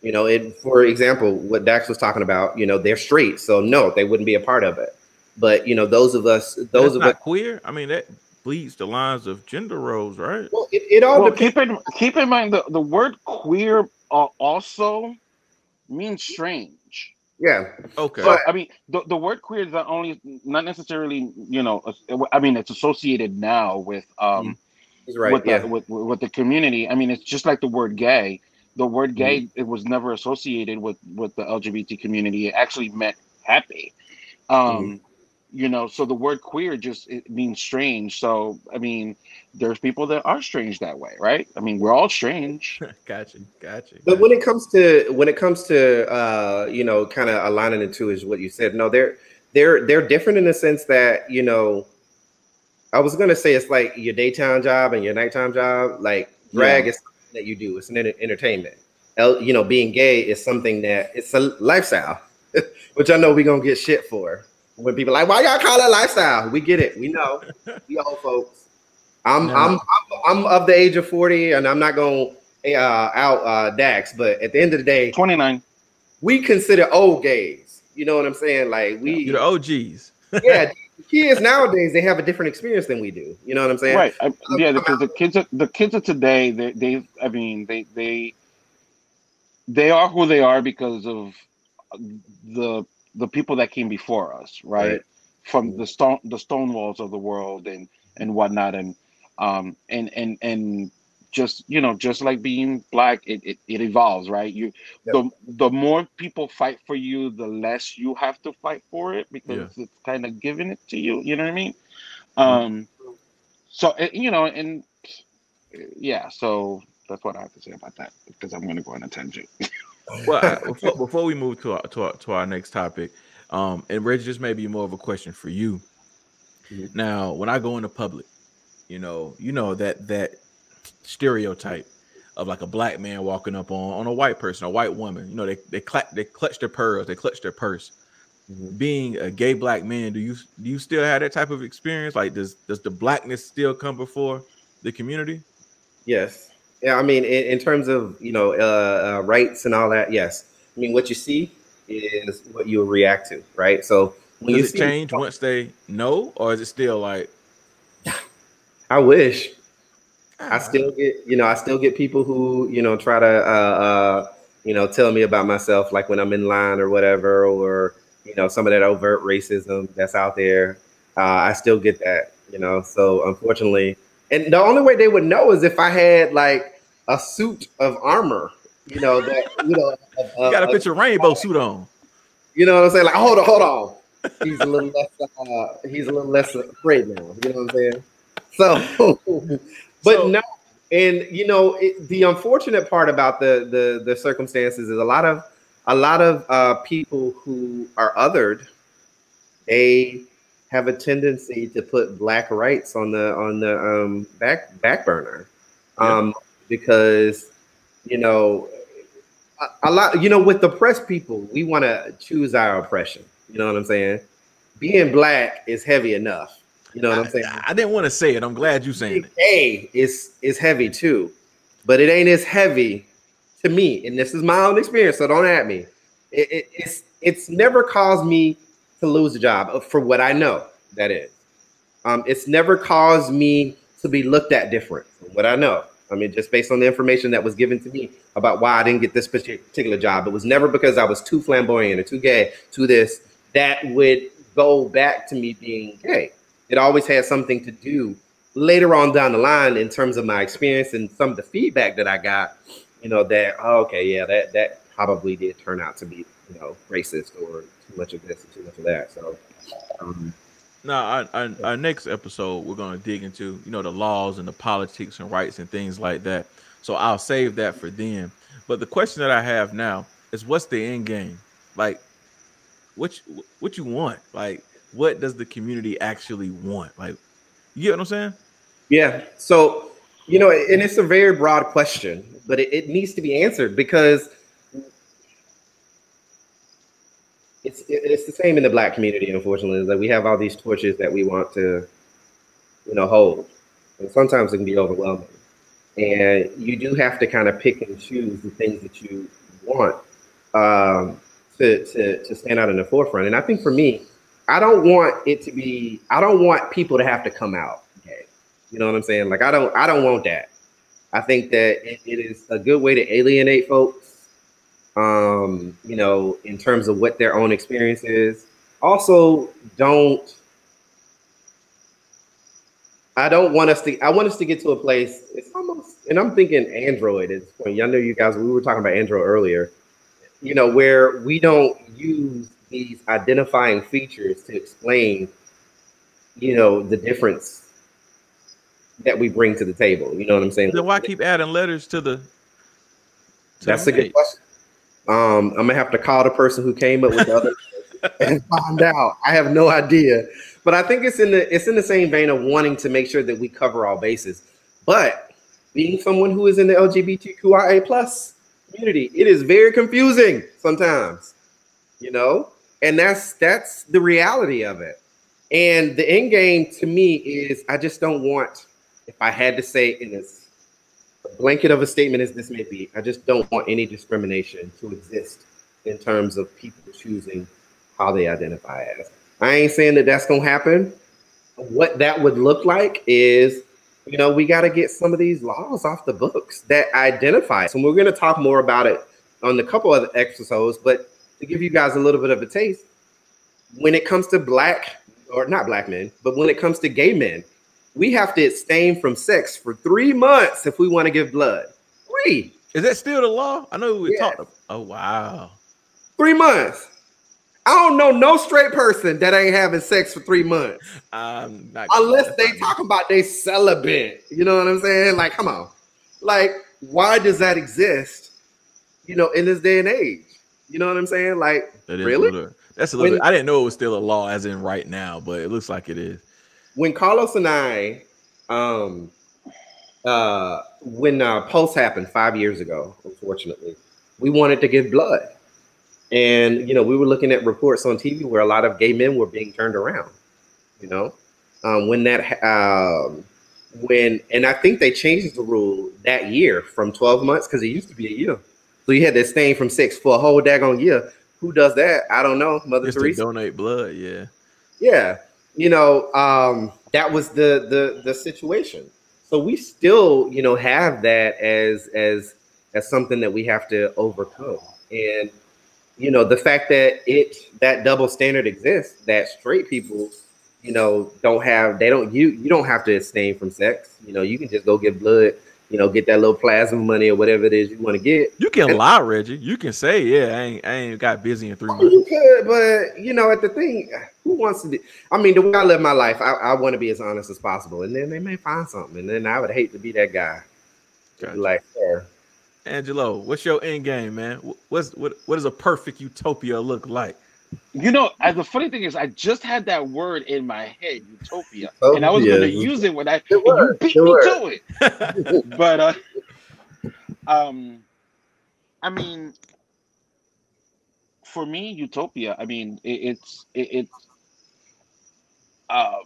you know, it. For example, what Dax was talking about, you know, they're straight, so no, they wouldn't be a part of it. But you know, those of us, Those those of not us, queer. I mean, that bleeds the lines of gender roles, right? well, it, it all Well, depends. keep in keep in mind the, the word queer uh, also means strange. Yeah, Okay. So I mean, the, the word queer is not only not necessarily you know I mean it's associated now with um he's right. with the yeah, with, with the community. I mean it's just like the word gay. The word gay it was never associated with with the LGBT community. It actually meant happy. Um you know so the word queer just it means strange so i mean there's people that are strange that way right i mean we're all strange gotcha. Gotcha. But when it comes to when it comes to uh, you know, kind of aligning the two is what you said. No, they're they're they're different in the sense that you know, I was gonna say it's like your daytime job and your nighttime job. Like drag Yeah. is something that you do. It's an enter- entertainment. El- You know, being gay is something that it's a lifestyle, which I know we're gonna get shit for when people like, why y'all call it lifestyle? We get it. We know. we old folks. I'm, No. I'm I'm I'm of the age of 40 and I'm not gonna uh, out uh, Dax, but at the end of the day, 29 we consider old gays. You know what I'm saying? Like we, You're the OGs. yeah, kids nowadays they have a different experience than we do. You know what I'm saying? right I, yeah because the kids of, the kids of today they, they i mean they they they are who they are because of the the people that came before us right, Right. from the stone the stone walls of the world and and whatnot and um and and and just you know just like being black it, it, it evolves right you Yep. the the more people fight for you the less you have to fight for it because it's kind of giving it to you you know what i mean um so it, you know and yeah so that's what i have to say about that because i'm going to go on a tangent well, I, before, before we move to our, to our to our next topic, um, and Reggie, this may be more of a question for you. Mhm. Now, when I go into public, you know, you know that that stereotype of like a black man walking up on on a white person, a white woman. You know, they they cla- they clutch their pearls, they clutch their purse. Mhm. Being a gay black man, do you do you still have that type of experience? Like, does does the blackness still come before the community? Yes. Yeah. I mean, in, in terms of you know uh, uh, rights and all that, yes. I mean, what you see is what you react to, right? So when you Does it see, change once they know, or is it still like? I wish I still get, you know, I still get people who, you know, try to, uh, uh, you know, tell me about myself, like when I'm in line or whatever, or you know, some of that overt racism that's out there. Uh, I still get that, you know. So unfortunately, and the only way they would know is if I had like a suit of armor, you know, that you know, a- You got a- to put your rainbow suit on. you know what I'm saying? Like, hold on, hold on. He's a little less. Uh, he's a little less afraid now. You know what I'm saying? So, but So- no, and you know, it, the unfortunate part about the the the circumstances is a lot of a lot of uh, people who are othered. They have a tendency to put black rights on the on the um, back back burner, um, because you know a, a lot. You know, with the press people, we want to choose our oppression. You know what I'm saying? Being black is heavy enough. You know what I'm saying? I, I didn't want to say it. I'm glad you saying it. A is is heavy too, but it ain't as heavy to me. And this is my own experience, so don't at me. It, it, it's it's never caused me to lose a job uh, for what I know. That is, um, it's never caused me to be looked at different from what I know. I mean, just based on the information that was given to me about why I didn't get this particular job, it was never because I was too flamboyant or too gay to this. That would go back to me being gay. It always had something to do later on down the line in terms of my experience and some of the feedback that I got, you know, that oh, okay, yeah, that that probably did turn out to be, you know, racist or too much of this and too much of that. So, um, Now, our, our, our next episode, we're going to dig into, you know, the laws and the politics and rights and things like that. So I'll save that for then. But the question that I have now is, what's the end game? Like, what you, what you want? Like, what does the community actually want? Like, you get what I'm saying? Yeah. So, you know, and it's a very broad question, but it, it needs to be answered because it's it- it's the same in the black community. Unfortunately, that we have all these torches that we want to, you know, hold, and sometimes it can be overwhelming. And you do have to kind of pick and choose the things that you want um, to, to to stand out in the forefront. And I think for me, I don't want it to be. I don't want people to have to come out. Okay, you know what I'm saying? Like I don't. I don't want that. I think that it, it is a good way to alienate folks. Um, you know, in terms of what their own experience is. Also, don't. I don't want us to. I want us to get to a place. It's almost, and I'm thinking Android at this point. I know you guys. We were talking about Android earlier. You know, where we don't use these identifying features to explain, you know, the difference that we bring to the table. You know what I'm saying? Then why keep adding letters to the? to That's the a good question. Um, I'm gonna have to call the person who came up with the other and find out. I have no idea, but I think it's in the it's in the same vein of wanting to make sure that we cover all bases. But being someone who is in the LGBTQIA plus community, it is very confusing sometimes, you know, and that's that's the reality of it. And the end game to me is I just don't want, if I had to say in this blanket of a statement as this may be, I just don't want any discrimination to exist in terms of people choosing how they identify as. I ain't saying that that's gonna happen. What that would look like is, you know, we got to get some of these laws off the books that identify. So we're gonna talk more about it on a couple other episodes, but to give you guys a little bit of a taste, when it comes to black or not black men, but when it comes to gay men, we have to abstain from sex for three months if we want to give blood. Three, Is that still the law? I know we Yeah. talked. Oh wow. three months. I don't know no straight person that ain't having sex for three months not unless they talk about they celibate. You know what I'm saying? Like, come on. Like, why does that exist? You know, in this day and age. You know what I'm saying? Like, That really? little- that's a little. When- I didn't know it was still a law, as in right now, but it looks like it is. when Carlos and I, um, uh, when uh, Pulse happened five years ago, unfortunately, we wanted to give blood, and you know, we were looking at reports on TV where a lot of gay men were being turned around. You know, um, when that, um, when, and I think they changed the rule that year from twelve months because it used to be a year. So you had to abstain from sex for a whole daggone year. Who does that? I don't know. Mother Just to Teresa. donate blood, yeah. Yeah, you know, um, that was the the the situation. So we still, you know, have that as as as something that we have to overcome. And you know, the fact that it that double standard exists, that straight people, you know, don't have they don't you you don't have to abstain from sex. You know, you can just go get blood, you know, get that little plasma money or whatever it is you want to get. You can And- lie, Reggie. You can say, yeah, I ain't, I ain't got busy in three oh, months. you could, but you know, at the thing, who wants to be? I mean, the way I live my life, I, I want to be as honest as possible, and then they may find something, and then I would hate to be that guy. Gotcha. Like, sir, Angelo, what's your end game, man? What's what? What does a perfect utopia look like? You know, the funny thing is, I just had that word in my head, utopia, and I was going to use it when I Good you beat me to it. But uh, um, I mean, for me, utopia. I mean, it, it's it, it's uh,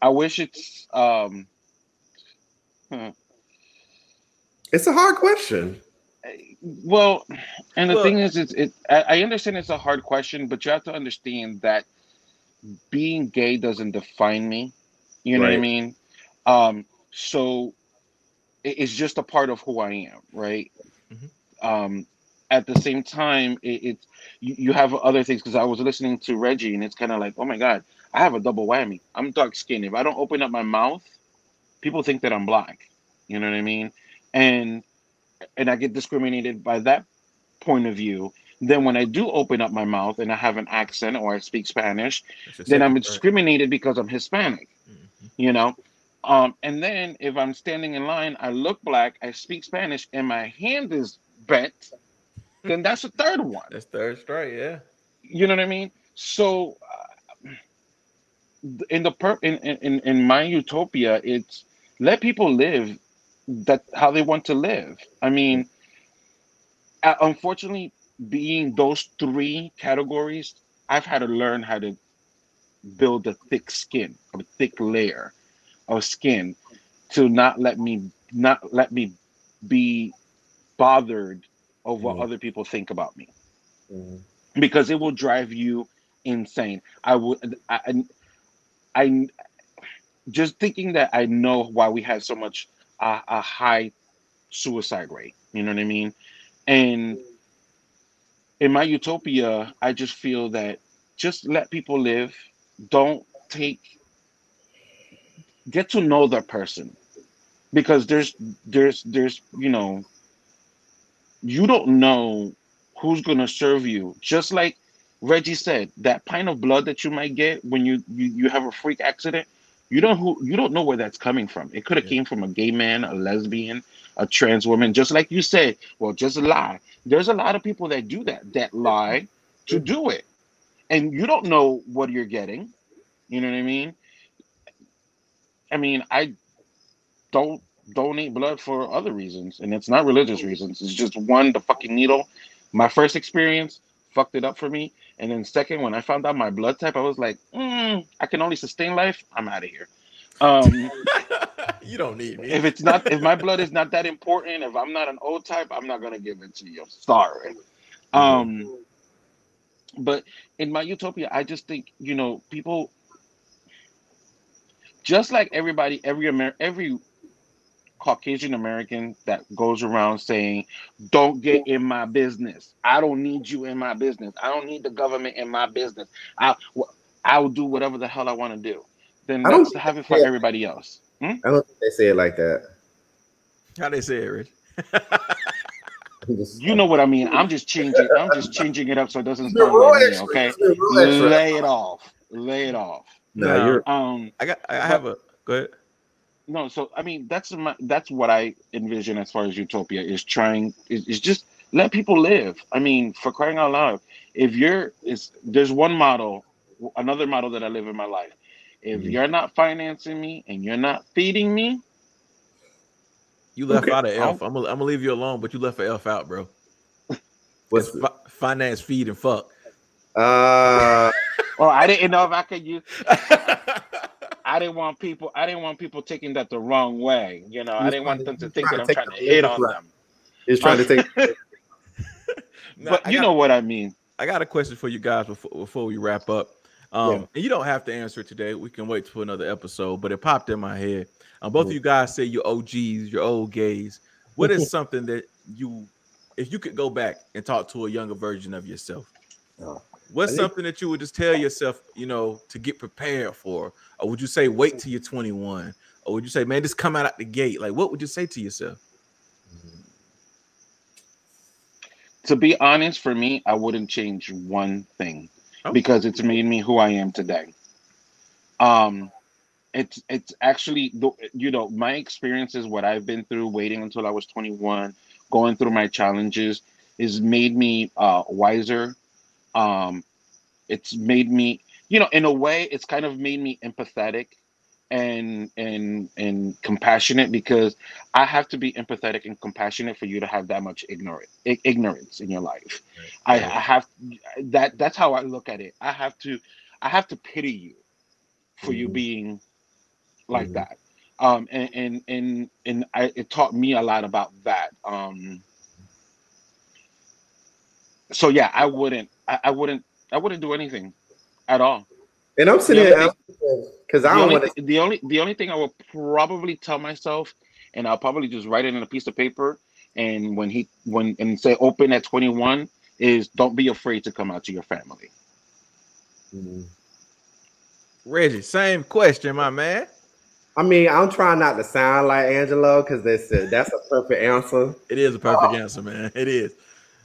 I wish it's um. hmm, it's a hard question. Well, and the Well- thing is, it's it. I understand it's a hard question, but you have to understand that being gay doesn't define me. You know what I mean? Um, so it- it's just a part of who I am, right? Mhm. Um, at the same time, it, it's you, you have other things because I was listening to Reggie, and it's kind of like, oh my god, I have a double whammy. I'm dark skinned. If I don't open up my mouth, people think that I'm black. You know what I mean? And and I get discriminated by that point of view, then when I do open up my mouth and I have an accent or I speak Spanish, then I'm discriminated because I'm Hispanic. Mhm. You know, um, and then if I'm standing in line, I look black, I speak Spanish, and my hand is bent, then that's a third one. That's third straight, yeah. You know what I mean? So, uh, in the per in, in in my utopia, it's let people live that how they want to live. I mean, unfortunately, being those three categories, I've had to learn how to build a thick skin, a thick layer of skin, to not let me not let me be bothered of what Mhm. other people think about me Mhm. because it will drive you insane. I would, I, I, I- just thinking that I know why we have so much uh, a high suicide rate. You know what I mean? And in my utopia, I just feel that just let people live. Don't take get to know the person because there's there's there's you know you don't know who's gonna serve you. Just like Reggie said, that pint of blood that you might get when you you, you have a freak accident, you don't who you don't know where that's coming from. It could have Yeah. came from a gay man, a lesbian, a trans woman. Just like you said, well, just lie. There's a lot of people that do that, that lie to do it, and you don't know what you're getting. You know what I mean? I mean, I don't donate blood for other reasons, and it's not religious reasons. It's just one, the fucking needle. My first experience fucked it up for me, and then second, when I found out my blood type, I was like, mm, I can only sustain life. I'm out of here. Um, you don't need me. if it's not, if my blood is not that important, if I'm not an O type, I'm not gonna give it to you. Sorry. Um, but in my utopia, I just think you know people, just like everybody, every Amer- every Caucasian American that goes around saying, "Don't get in my business. I don't need you in my business. I don't need the government in my business. I, I will do whatever the hell I want to do." Then I don't that's have it for yeah. everybody else. I don't think they say it like that. How they say it, Rich? You know what I mean? I'm just changing. I'm just changing it up so it doesn't You're sound like me. Okay, You're real extra. lay it off. Lay it off. Nah, No. you're Um. I got I have a go ahead. No so i mean that's my that's what i envision as far as utopia is trying is, is just let people live i mean for crying out loud if you're is there's one model another model that i live in my life if Mhm. you're not financing me and you're not feeding me You left Okay. out of Elf. I'm gonna I'm gonna leave you alone, but you left for Elf out, bro. what's fi- finance, feed, and fuck. uh well i didn't know if i could use i didn't want people i didn't want people taking that the wrong way you know i didn't want trying them to- to think that you're i'm trying to trying take to the hit on flag. them he's trying to take Now, but you got- know what i mean I got a question for you guys before before we wrap up. Um, Yeah. and you don't have to answer it today. We can wait for another episode, but it popped in my head. Um, both of Mhm. you guys say you're OGs, you're old gays. What is something that you, if you could go back and talk to a younger version of yourself, Oh, what's something that you would just tell yourself, you know, to get prepared for? Or would you say wait till you're 21? Or would you say, man, just come out at the gate? Like, what would you say to yourself? to be honest for me i wouldn't change one thing Oh. because it's made me who i am today um it's it's actually you know my experiences what i've been through waiting until i was 21 going through my challenges has made me uh wiser um it's made me you know in a way it's kind of made me empathetic and and and compassionate because i have to be empathetic and compassionate for you to have that much ignorant ignorance in your life. I, I have that that's how i look at it. I have to i have to pity you for you Mhm. being like Mhm. that. Um and and and, and I, it taught me a lot about that. Um so yeah i wouldn't I, I wouldn't i wouldn't do anything at all and I'm sitting The here because I the don't want to. the only the only thing I will probably tell myself, and I'll probably just write it in a piece of paper, and when he when and say open at twenty one is don't be afraid to come out to your family. Mm. Reggie, same question, my man. I mean, I'm trying not to sound like Angelo because that's a, that's a perfect answer. It is a perfect answer, man. It is.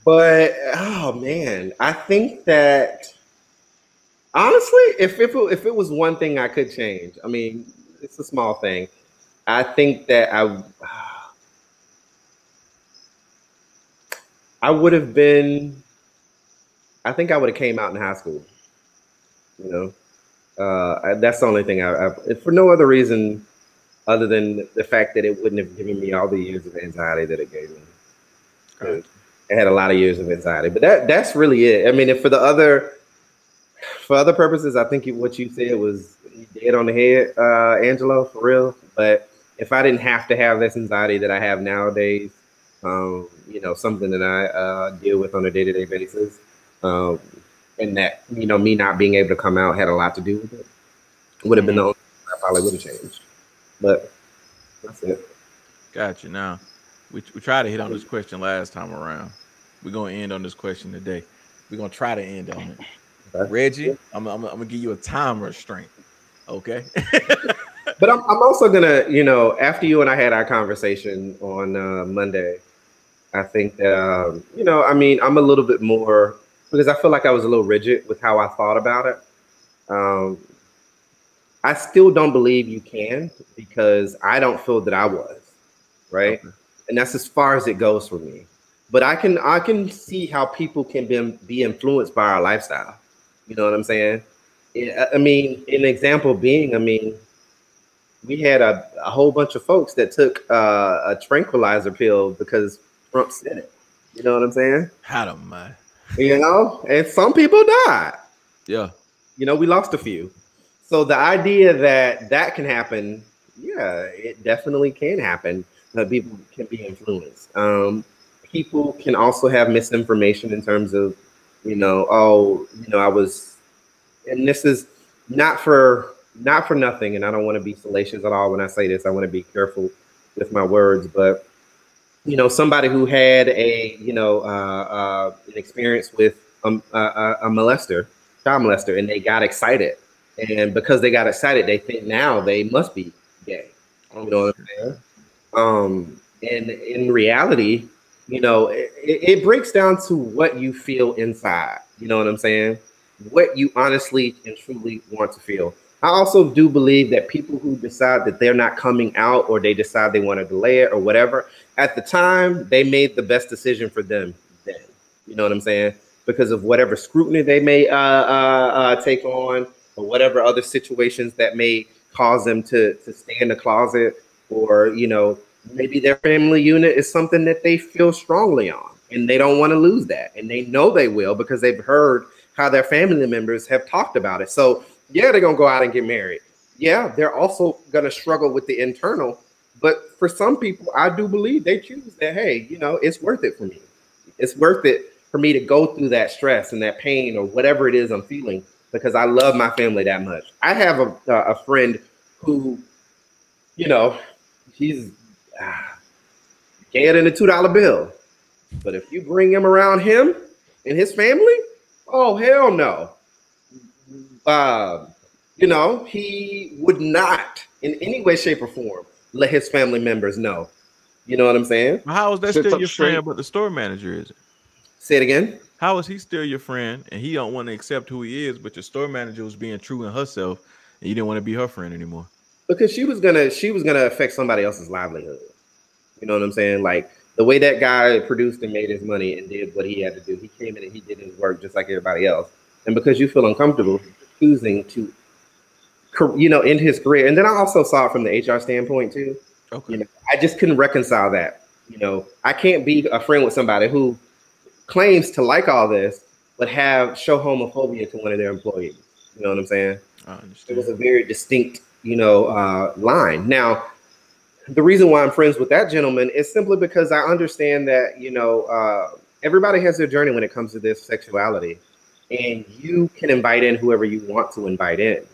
But oh man, I think that honestly, if if it, if it was one thing I could change, I mean, it's a small thing. I think that I I would have been. I think I would have came out in high school. You know, uh, that's the only thing I, I for no other reason other than the fact that it wouldn't have given me all the years of anxiety that it gave me. I had a lot of years of anxiety, but that that's really it. I mean, if for the other for other purposes, I think what you said was dead on the head, uh, Angelo, for real. But if I didn't have to have this anxiety that I have nowadays, um, you know, something that I uh, deal with on a day to day basis, um, and that you know, me not being able to come out had a lot to do with it. Would have been the only I probably would have changed. But that's it. Gotcha. Now, we, we tried to hit on this question last time around. We're gonna end on this question today. We're gonna try to end on it. Okay. Reggie, I'm, I'm, I'm gonna give you a time restraint. Okay. But I'm, I'm also gonna, you know, after you and I had our conversation on uh, Monday, I think that, um, you know, I mean, I'm a little bit more because I feel like I was a little rigid with how I thought about it. Um, I still don't believe you can because I don't feel that I was right, Okay. and that's as far as it goes for me. But I can I can see how people can be be influenced by our lifestyle. You know what I'm saying? Yeah, I mean, an example being, I mean, we had a, a whole bunch of folks that took uh, a tranquilizer pill because Trump said it. You know what I'm saying? Had him, man. You know, and some people died. Yeah. You know, we lost a few. So the idea that that can happen, yeah, it definitely can happen. That people can be influenced. Um, people can also have misinformation in terms of, you know, oh, you know, I was, and this is not for not for nothing, and I don't want to be salacious at all when I say this. I want to be careful with my words, but you know, somebody who had a, you know, uh, uh, an experience with um, a, a, a molester, child molester, and they got excited, and because they got excited, they think now they must be gay. You know what I'm saying? Um, and in reality, you know, it, it breaks down to what you feel inside. You know what I'm saying? What you honestly and truly want to feel. I also do believe that people who decide that they're not coming out or they decide they want to delay it or whatever, at the time, they made the best decision for them then. You know what I'm saying? Because of whatever scrutiny they may uh, uh, uh, take on or whatever other situations that may cause them to, to stay in the closet or, you know, maybe their family unit is something that they feel strongly on and they don't want to lose that. And they know they will because they've heard how their family members have talked about it. So, yeah, they're going to go out and get married. Yeah, they're also going to struggle with the internal. But for some people, I do believe they choose that, hey, you know, it's worth it for me. It's worth it for me to go through that stress and that pain or whatever it is I'm feeling because I love my family that much. I have a, a friend who, you know, he's ah, gayer than a $2 bill. But if you bring him around him and his family, oh, hell no. Uh, you know, he would not in any way, shape, or form let his family members know. You know what I'm saying? How is that Sits still your straight. friend, but the store manager is? it? Say it again. How is he still your friend and he don't want to accept who he is, but your store manager was being true in herself and you didn't want to be her friend anymore? Because she was gonna she was gonna affect somebody else's livelihood. You know what I'm saying? Like the way that guy produced and made his money and did what he had to do, he came in and he did his work just like everybody else. And because you feel uncomfortable choosing to, you know, end his career. And then I also saw it from the HR standpoint too. Okay. You know, I just couldn't reconcile that. You know, I can't be a friend with somebody who claims to like all this, but have show homophobia to one of their employees. You know what I'm saying? I understand. It was a very distinct, you know, uh, line. Now, the reason why I'm friends with that gentleman is simply because I understand that, you know, uh, everybody has their journey when it comes to this sexuality, and you can invite in whoever you want to invite in,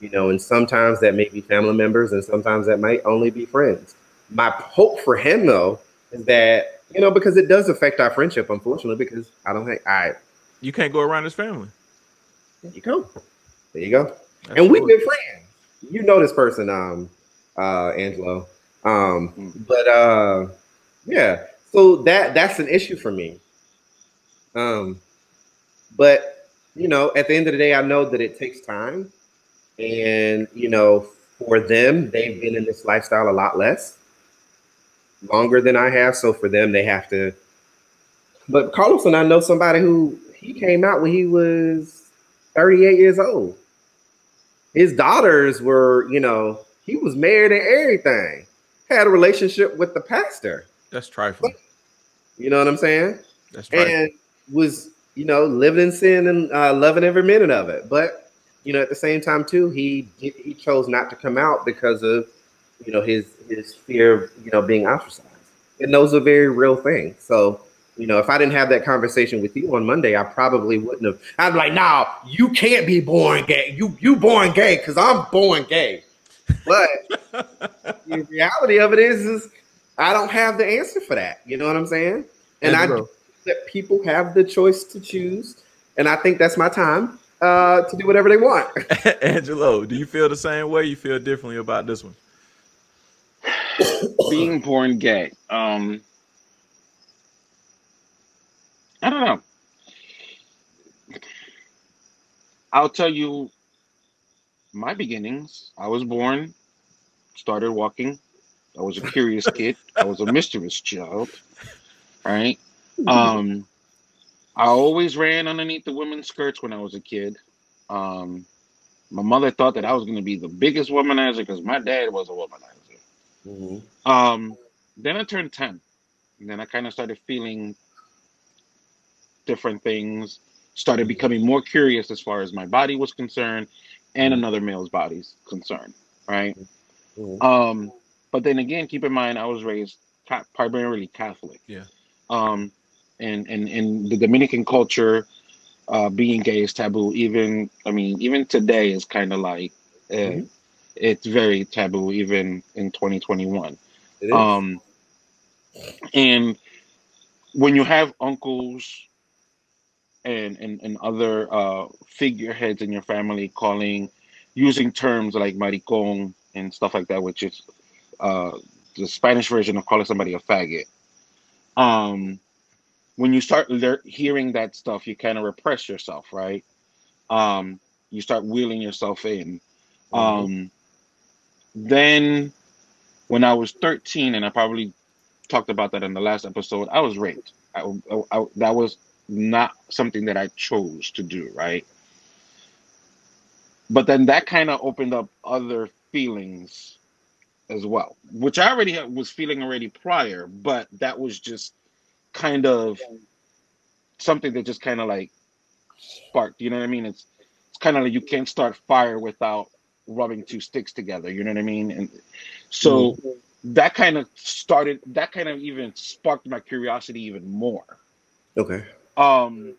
you know, and sometimes that may be family members, and sometimes that might only be friends. My hope for him, though, is that, you know, because it does affect our friendship, unfortunately, because I don't think I, You can't go around his family. there you go. There you go. That's and we've been friends. You know this person, um, uh, Angelo. Um, Mm. but uh, yeah, so that that's an issue for me. Um, but you know, at the end of the day, I know that it takes time, and you know, for them, they've been in this lifestyle a lot less longer than I have. So for them, they have to. But Carlos and I know somebody who he came out when he was 38 years old. His daughters were, you know, he was married and everything. Had a relationship with the pastor. That's trifling. You know what I'm saying? That's trifling. and was you know living in sin and uh, loving every minute of it. But you know, at the same time too, he he chose not to come out because of you know his his fear of you know being ostracized, and those are very real things. So you know, if I didn't have that conversation with you on Monday, I probably wouldn't have. I'd be like, "Now you can't be born gay. You you born gay because I'm born gay." But the reality of it is, is I don't have the answer for that. You know what I'm saying? And I Andrew. that people have the choice to choose, and I think that's my time uh, to do whatever they want. Angelo, do you feel the same way? You feel differently about this one? being born gay. Um, I don't know. I'll tell you my beginnings. I was born, started walking. I was a curious kid. I was a mischievous child. Right. Um, I always ran underneath the women's skirts when I was a kid. Um, my mother thought that I was going to be the biggest womanizer because my dad was a womanizer. Um, then I turned 10. And then I kind of started feeling different things, started becoming more curious as far as my body was concerned and another male's body's concerned, right? Mhm. Um, but then again, keep in mind, I was raised ca- primarily Catholic. Yeah. Um, and, and in the Dominican culture, uh, being gay is taboo. Even, I mean, even today is kind of like, uh, Mhm. it's very taboo, even in 2021. It is. Um, and when you have uncles and and, and other uh, figureheads in your family calling, using terms like maricon and stuff like that, which is uh, the Spanish version of calling somebody a faggot. Um, when you start lear- hearing that stuff, you kind of repress yourself, right? Um, you start wheeling yourself in. Um, then when I was 13, and I probably talked about that in the last episode, I was raped. I, I- I- that was not something that I chose to do, right? But then that kind of opened up other feelings as well, which I already had- was feeling already prior, but that was just kind of something that just kind of like sparked. You know what I mean? It's it's kind of like you can't start fire without rubbing two sticks together. You know what I mean? And so that kind of started. That kind of even sparked my curiosity even more. okay. Um,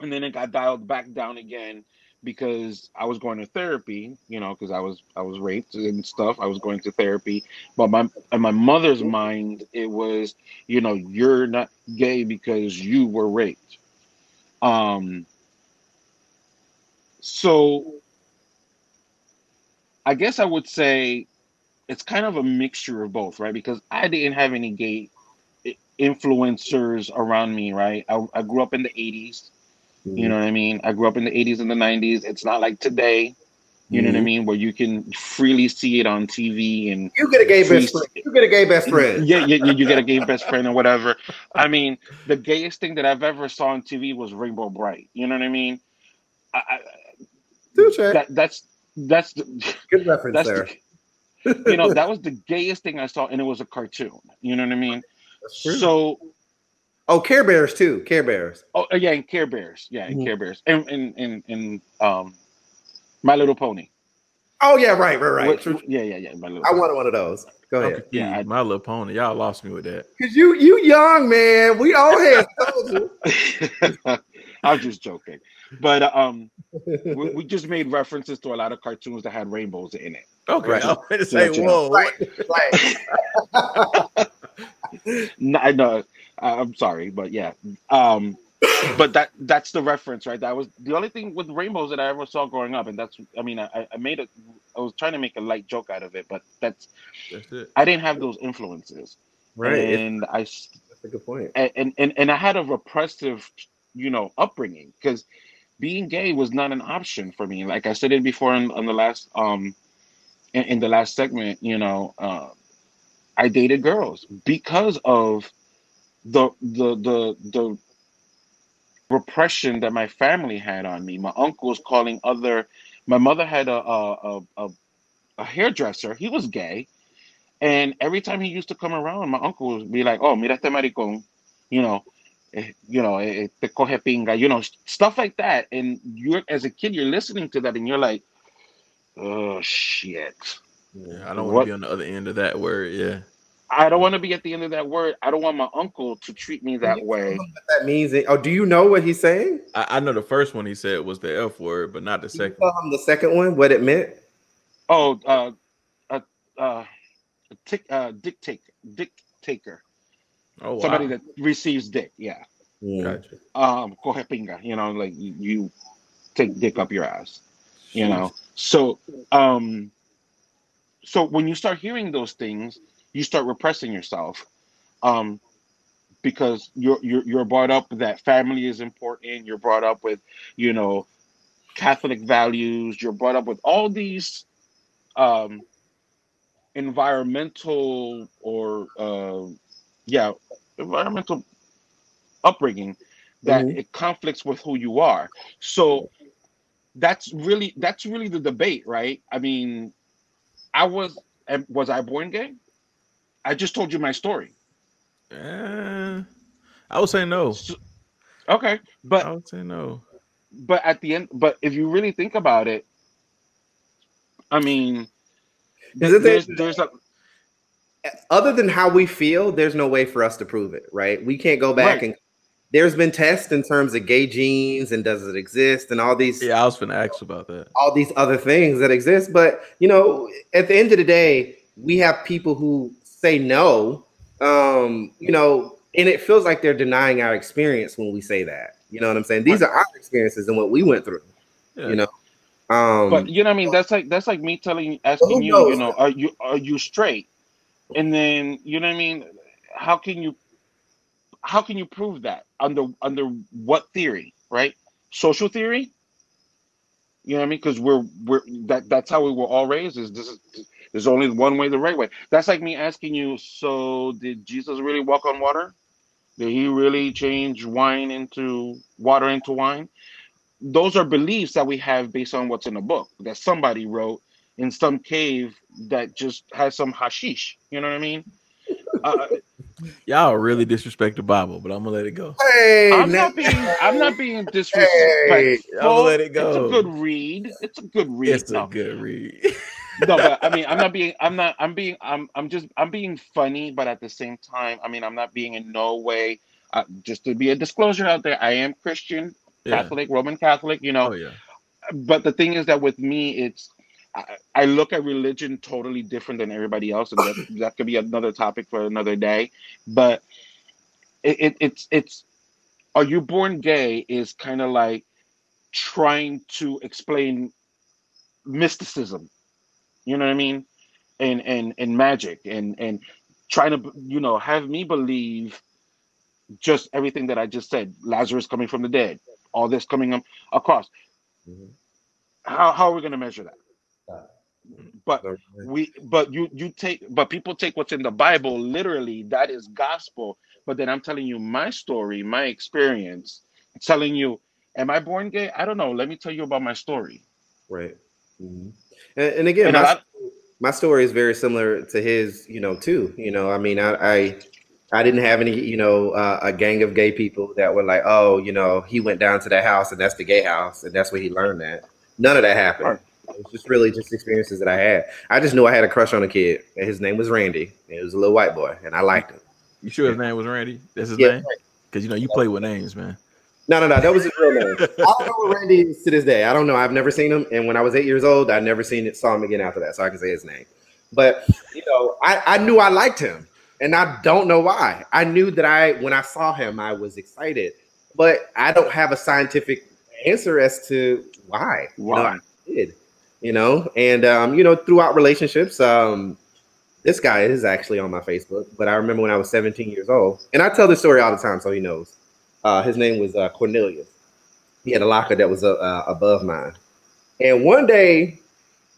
and then it got dialed back down again because I was going to therapy, you know, because I was I was raped and stuff. I was going to therapy, but my in my mother's mind, it was, you know, you're not gay because you were raped. Um, so I guess I would say it's kind of a mixture of both, right? Because I didn't have any gay influencers around me, right? I, I grew up in the 80s. You know what I mean? I grew up in the 80s and the 90s. It's not like today, you know what I Mhm. mean, where you can freely see it on TV and You get a gay best friend. You get a gay best friend. yeah, yeah, you, you get a gay best friend or whatever. I mean, the gayest thing that I've ever saw on TV was Rainbow Brite. You know what I mean? I, I, that that's that's the, Good reference that's there. the, you know that was the gayest thing I saw, and it was a cartoon. You know what I mean? So oh, Care Bears too. Care Bears. Oh uh, yeah, and Care Bears. Yeah, and Mhm. Care Bears. And and and, and um My Little Pony. Oh yeah, right, right, right. Which- True. yeah, yeah, yeah. My Little I wanted one of those. Go ahead. confused. Yeah, I- my little pony. Y'all lost me with that. Cause you you young man. We all had told. I'm just joking. But um we, we just made references to a lot of cartoons that had rainbows in it. Okay, Right. I was going to say, whoa. right, right. No, I know I- I'm sorry, but yeah. Um but that that's the reference, right? That was the only thing with rainbows that I ever saw growing up, and that's I mean I, I made a I was trying to make a light joke out of it, but that's That's it. I didn't have those influences, Right. It's- And I s- That's a good point. and and and I had a repressive, you know, upbringing because being gay was not an option for me. Like I said it before in, on the last um in, in the last segment, you know, uh, I dated girls because of the the the the repression that my family had on me. My uncle was calling other. My mother had a a a, a, hairdresser. He was gay, and every time he used to come around, my uncle would be like, "Oh, mira este maricón," you know, eh, you know, eh, te coge pinga, you know, stuff like that. And you're as a kid, you're listening to that, and you're like, "Oh shit." Yeah, I don't want to be on the other end of that word. Yeah. I don't want to be at the end of that word. I don't want my uncle to treat me that way. That means? Oh, do you know what he's saying? I, I know the first one he said was the F word, but not the Can you second. tell him the second one, what it meant? Oh, uh, uh, uh, a tick, uh, dictator, dictator, Oh, wow. somebody that receives dick. Yeah. Gotcha. Um, coge pinga, you know, like you, you take dick up your ass, you know. So, um, so when you start hearing those things, you start repressing yourself, um, because you're you're you're brought up that family is important. You're brought up with, you know, Catholic values. You're brought up with all these, um, environmental or uh, yeah, environmental upbringing that Mhm. it conflicts with who you are. So that's really that's really the debate, right? I mean, I was was I born gay? I just told you my story. Eh, I would say no. So- okay, but I would say no. but at the end, but if you really think about it, I mean, Is there's that- there's a Other than how we feel, there's no way for us to prove it, right? We can't go back Right. and there's been tests in terms of gay genes and does it exist and all these Yeah, I was gonna ask about that. all these other things that exist. But you know, at the end of the day, we have people who say no. Um, you know, and it feels like they're denying our experience when we say that. You know what I'm saying? These are our experiences and what we went through. Yeah. You know. Um but you know what I mean that's like that's like me telling asking you, you know, are you are you straight? And then you know what I mean? How can you how can you prove that? Under under what theory, right? Social theory? You know what I mean? Because we're we're that that's how we were all raised. Is this is there's only one way, the right way. That's like me asking you. So did Jesus really walk on water? Did he really change wine into water into wine? Those are beliefs that we have based on what's in a book that somebody wrote in some cave that just has some hashish. You know what I mean? Uh, Y'all really disrespect the Bible, but I'm gonna let it go. hey, I'm now- not being I'm not being disrespectful. I'm gonna let it go. It's a good read. It's a good read. It's no, a good read. No, but I mean, I'm not being. I'm not. I'm being. I'm. I'm just. I'm being funny, but at the same time, I mean, I'm not being in no way. Uh, just to be a disclosure out there, I am Christian, yeah. Catholic, Roman Catholic. You know, Oh yeah. but the thing is that with me, it's. I, I look at religion totally different than everybody else, and that, that could be another topic for another day. But it, it it's it's. Are you born gay? Is kind of like trying to explain mysticism you know what i mean? And and and magic and and trying to you know have me believe just everything that i just said. Lazarus coming from the dead. All this coming up across. Mhm. how, how are we going to measure that? Uh, but we but you you take but people take what's in the bible literally that is gospel. But then i'm telling you my story my experience telling you am i born gay? I don't know. Let me tell you about my story. Right. Mhm. And, and again, And my, lot- my story is very similar to his, you know, too. You know, I mean, I, I, I didn't have any, you know, uh, a gang of gay people that were like, oh, you know, he went down to that house and that's the gay house and that's where he learned that. None of that happened. Right. It was just really just experiences that I had. I just knew I had a crush on a kid. And his name was Randy. And he was a little white boy, and I liked him. You sure his name was Randy? That's his Yeah. name? Because you know you play with names, man. No, no, no. That was his real name. I don't know where Randy is to this day. I don't know. I've never seen him. And when I was eight years old, I never seen it, saw him again after that. So I can say his name. But you know, I, I knew I liked him. And I don't know why. I knew that I when I saw him, I was excited. But I don't have a scientific answer as to why. You know, Why? I did. you know, and um, you know, throughout relationships, um, this guy is actually on my Facebook, but I remember when I was 17 years old, and I tell this story all the time, so he knows. Uh, his name was uh, Cornelius. He had a locker that was uh, uh, above mine, and one day,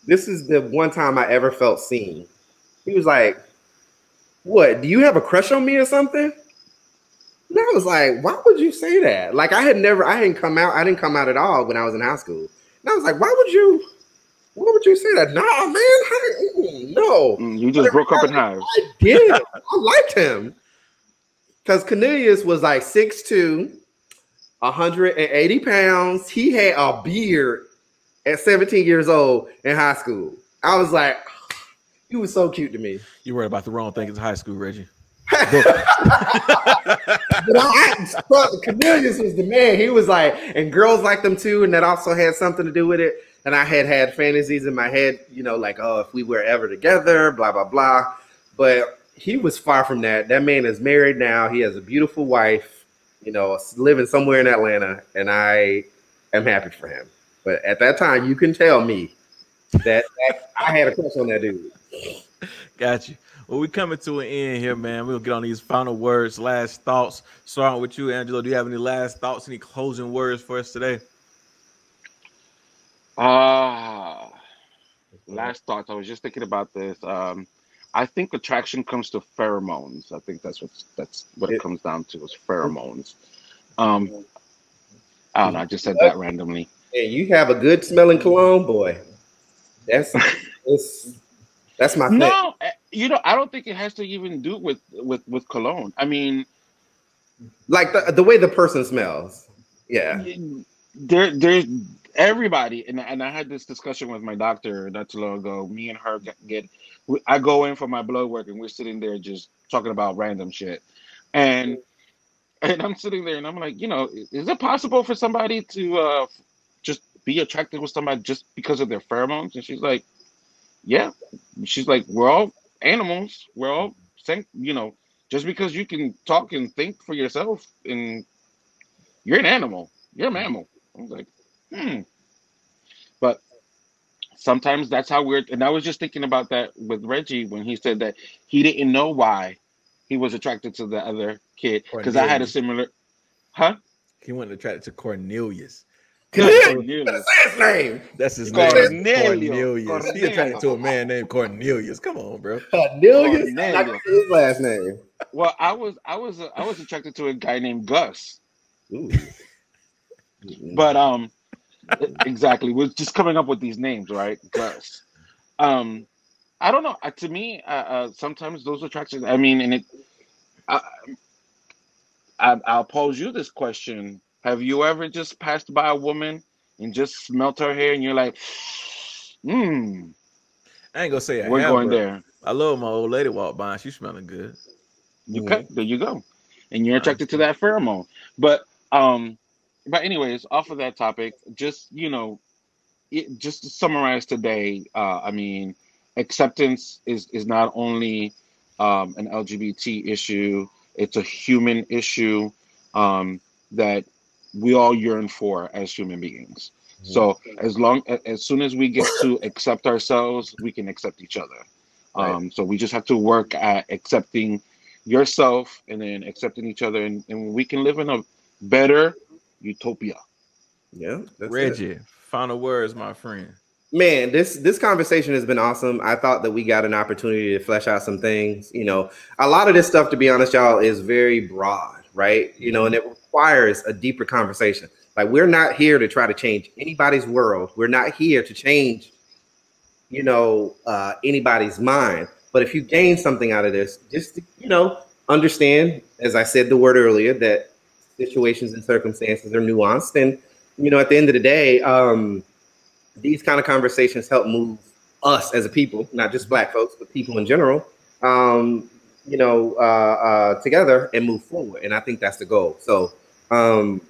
this is the one time I ever felt seen. He was like, "What? Do you have a crush on me or something?" And I was like, "Why would you say that?" Like I had never, I hadn't come out, I didn't come out at all when I was in high school. And I was like, "Why would you?" Why would you say that? Nah, man. I, no. Mm, You just broke up in hives. I did. I liked him. Because Cornelius was like 6'2, 180 pounds. He had a beard at 17 years old in high school. I was like, he was so cute to me. You worried about the wrong thing in high school, Reggie. But I, but Cornelius was the man. He was like, and girls liked them too, and that also had something to do with it. And I had had fantasies in my head, you know, like, oh, if we were ever together, blah blah blah. But he was far from that. That man is married now. He has a beautiful wife, you know, living somewhere in Atlanta, and I am happy for him. But at that time, you can tell me that, that I had a crush on that dude. Got you. Well, we coming to an end here, man. We'll get on these final words, last thoughts. Starting with you, Angelo. Do you have any last thoughts, any closing words for us today? Ah, last thoughts. I was just thinking about this. Um, I think attraction comes to pheromones. I think that's what that's what it comes down to is pheromones. Um, I don't know. I just said that randomly. And you have a good smelling cologne, boy. That's it's, that's my thing. No, eh, you know, I don't think it has to even do with with with cologne. I mean, Like the, the way the person smells. Yeah. there there's everybody and, and i had this discussion with my doctor not too long ago me and her get, get i go in for my blood work and we're sitting there just talking about random shit. And and i'm sitting there and i'm like you know is it possible for somebody to uh just be attracted with somebody just because of their pheromones? And she's like yeah. She's like we're all animals. We're all same you know just because you can talk and think for yourself and you're an animal. You're a mammal. I was like, hmm. But sometimes that's how we're. And I was just thinking about that with Reggie when he said that he didn't know why he was attracted to the other kid because I had a similar, huh? He went attracted to Cornelius. Cornelius. Say his name. That's his Cornelio. name. Cornelius. He Cornelio. attracted to a man named Cornelius. Come on, bro. Cornelius. Cornelius. I can say his last name. Well, I was, I was, uh, I was attracted to a guy named Gus. Ooh. But um, exactly, we're just coming up with these names, right? Gus. Um, I don't know. Uh, to me, uh, uh, sometimes those attractions. I mean, and it. I, I, I'll pose you this question: Have you ever just passed by a woman and just smelt her hair, and you're like, "Hmm, I ain't gonna say I we're have, going but there." I love my old lady walk by. She smelling good. You cut. There you go, and you're attracted to that pheromone. But um, but anyways, off of that topic, just you know, it, just to summarize today, uh, I mean, acceptance is is not only um, an LGBT issue; it's a human issue um, that we all yearn for as human beings. So as long as soon as we get to accept ourselves, we can accept each other. Um, so we just have to work at accepting yourself and then accepting each other, and, and we can live in a better utopia. Yeah. that's it. Reggie, final words, my friend. Man, this this conversation has been awesome. I thought that we got an opportunity to flesh out some things. You know, a lot of this stuff, to be honest, y'all, is very broad, right? You know, and it requires a deeper conversation. Like we're not here to try to change anybody's world. We're not here to change, you know, uh, anybody's mind. But if you gain something out of this, just you know, understand, as I said the word earlier, that situations and circumstances are nuanced, and you know, at the end of the day, um, these kind of conversations help move us as a people, not just black folks, but people in general, um, you know, uh, uh, together and move forward. And I think that's the goal. So um,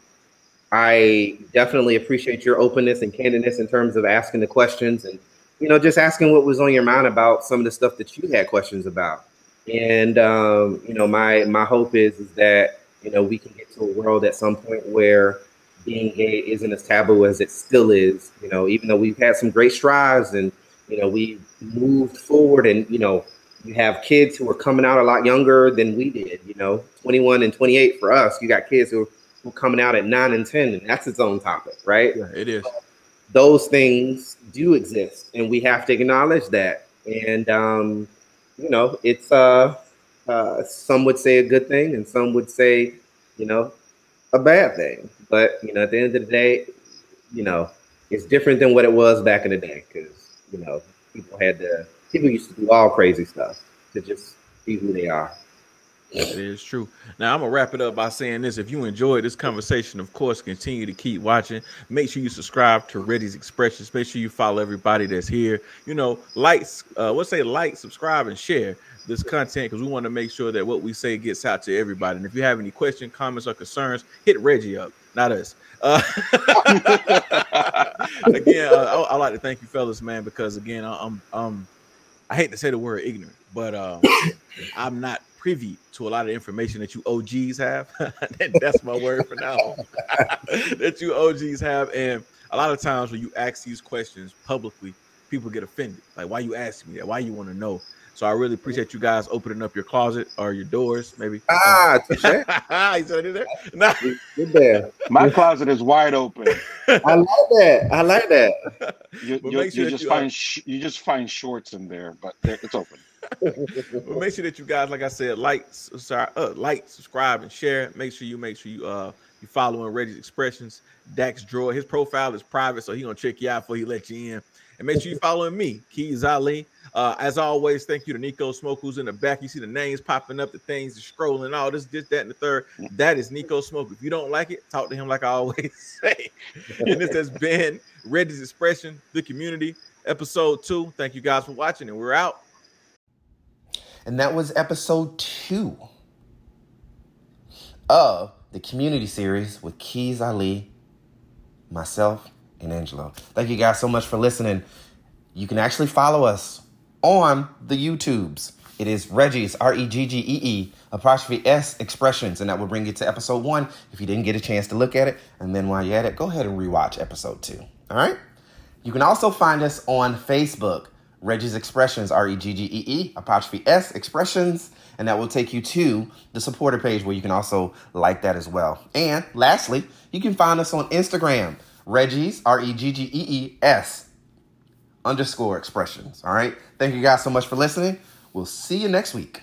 I definitely appreciate your openness and candidness in terms of asking the questions and, you know, just asking what was on your mind about some of the stuff that you had questions about. And um, you know, my my hope is is that you know we can get to a world at some point where being gay isn't as taboo as it still is. You know, even though we've had some great strides and you know we moved forward, and you know you have kids who are coming out a lot younger than we did. You know, 21 and 28 for us. You got kids who are coming out at nine and 10, and that's its own topic, right? Yeah, it is. those things do exist and we have to acknowledge that and um you know it's uh uh some would say a good thing and some would say you know a bad thing. But you know at the end of the day you know it's different than what it was back in the day because you know people had to people used to do all crazy stuff to just be who they are It is true. Now I'm gonna wrap it up by saying this: if you enjoyed this conversation, of course, continue to keep watching. Make sure you subscribe to Reggee's Expressions. Make sure you follow everybody that's here. You know, likes, uh, let's say like, subscribe, and share this content because we want to make sure that what we say gets out to everybody. And if you have any questions, comments, or concerns, hit Reggie up, not us. Uh, again, uh, I, I like to thank you, fellas, man, because again, I- I'm, um, I hate to say the word ignorant, but uh, I'm not privy to a lot of information that you OGs have. That- That's my word for now. that you OGs have, and a lot of times when you ask these questions publicly, people get offended. Like, why you asking me that? Why you want to know? So I really appreciate you guys opening up your closet or your doors, maybe. ah you said it there? Good there My closet is wide open. i like that i like that You, you, sure you that just you, find sh- you just find shorts in there, but it's open. Make sure that you guys, like I said, like, sorry, uh, like, subscribe, and share. Make sure you make sure you uh you following Reggee's expressions. Dax Drawer, his profile is private, so he gonna check you out before he let you in. And make sure you following me, Keys Ali. Uh, as always, thank you to Nico Smoke, who's in the back. You see the names popping up, the things, scrolling, all this, this, that, and the third. That is Nico Smoke. If you don't like it, talk to him like I always say. and this has been Reggee's Expression, the community, episode two. Thank you guys for watching, and we're out. And that was episode two of the community series with Keys Ali, myself, and Angelo. Thank you guys so much for listening. You can actually follow us on the YouTubes. It is Reggee's R E G G E E apostrophe S expressions, and that will bring you to episode one if you didn't get a chance to look at it. And then while you're at it, go ahead and rewatch episode two. All right. You can also find us on Facebook, Reggee's Expressions, R E G G E E, apostrophe S Expressions, and that will take you to the supporter page where you can also like that as well. And lastly, you can find us on Instagram, Reggee's, R E G G E E S underscore expressions. All right. Thank you guys so much for listening. We'll see you next week.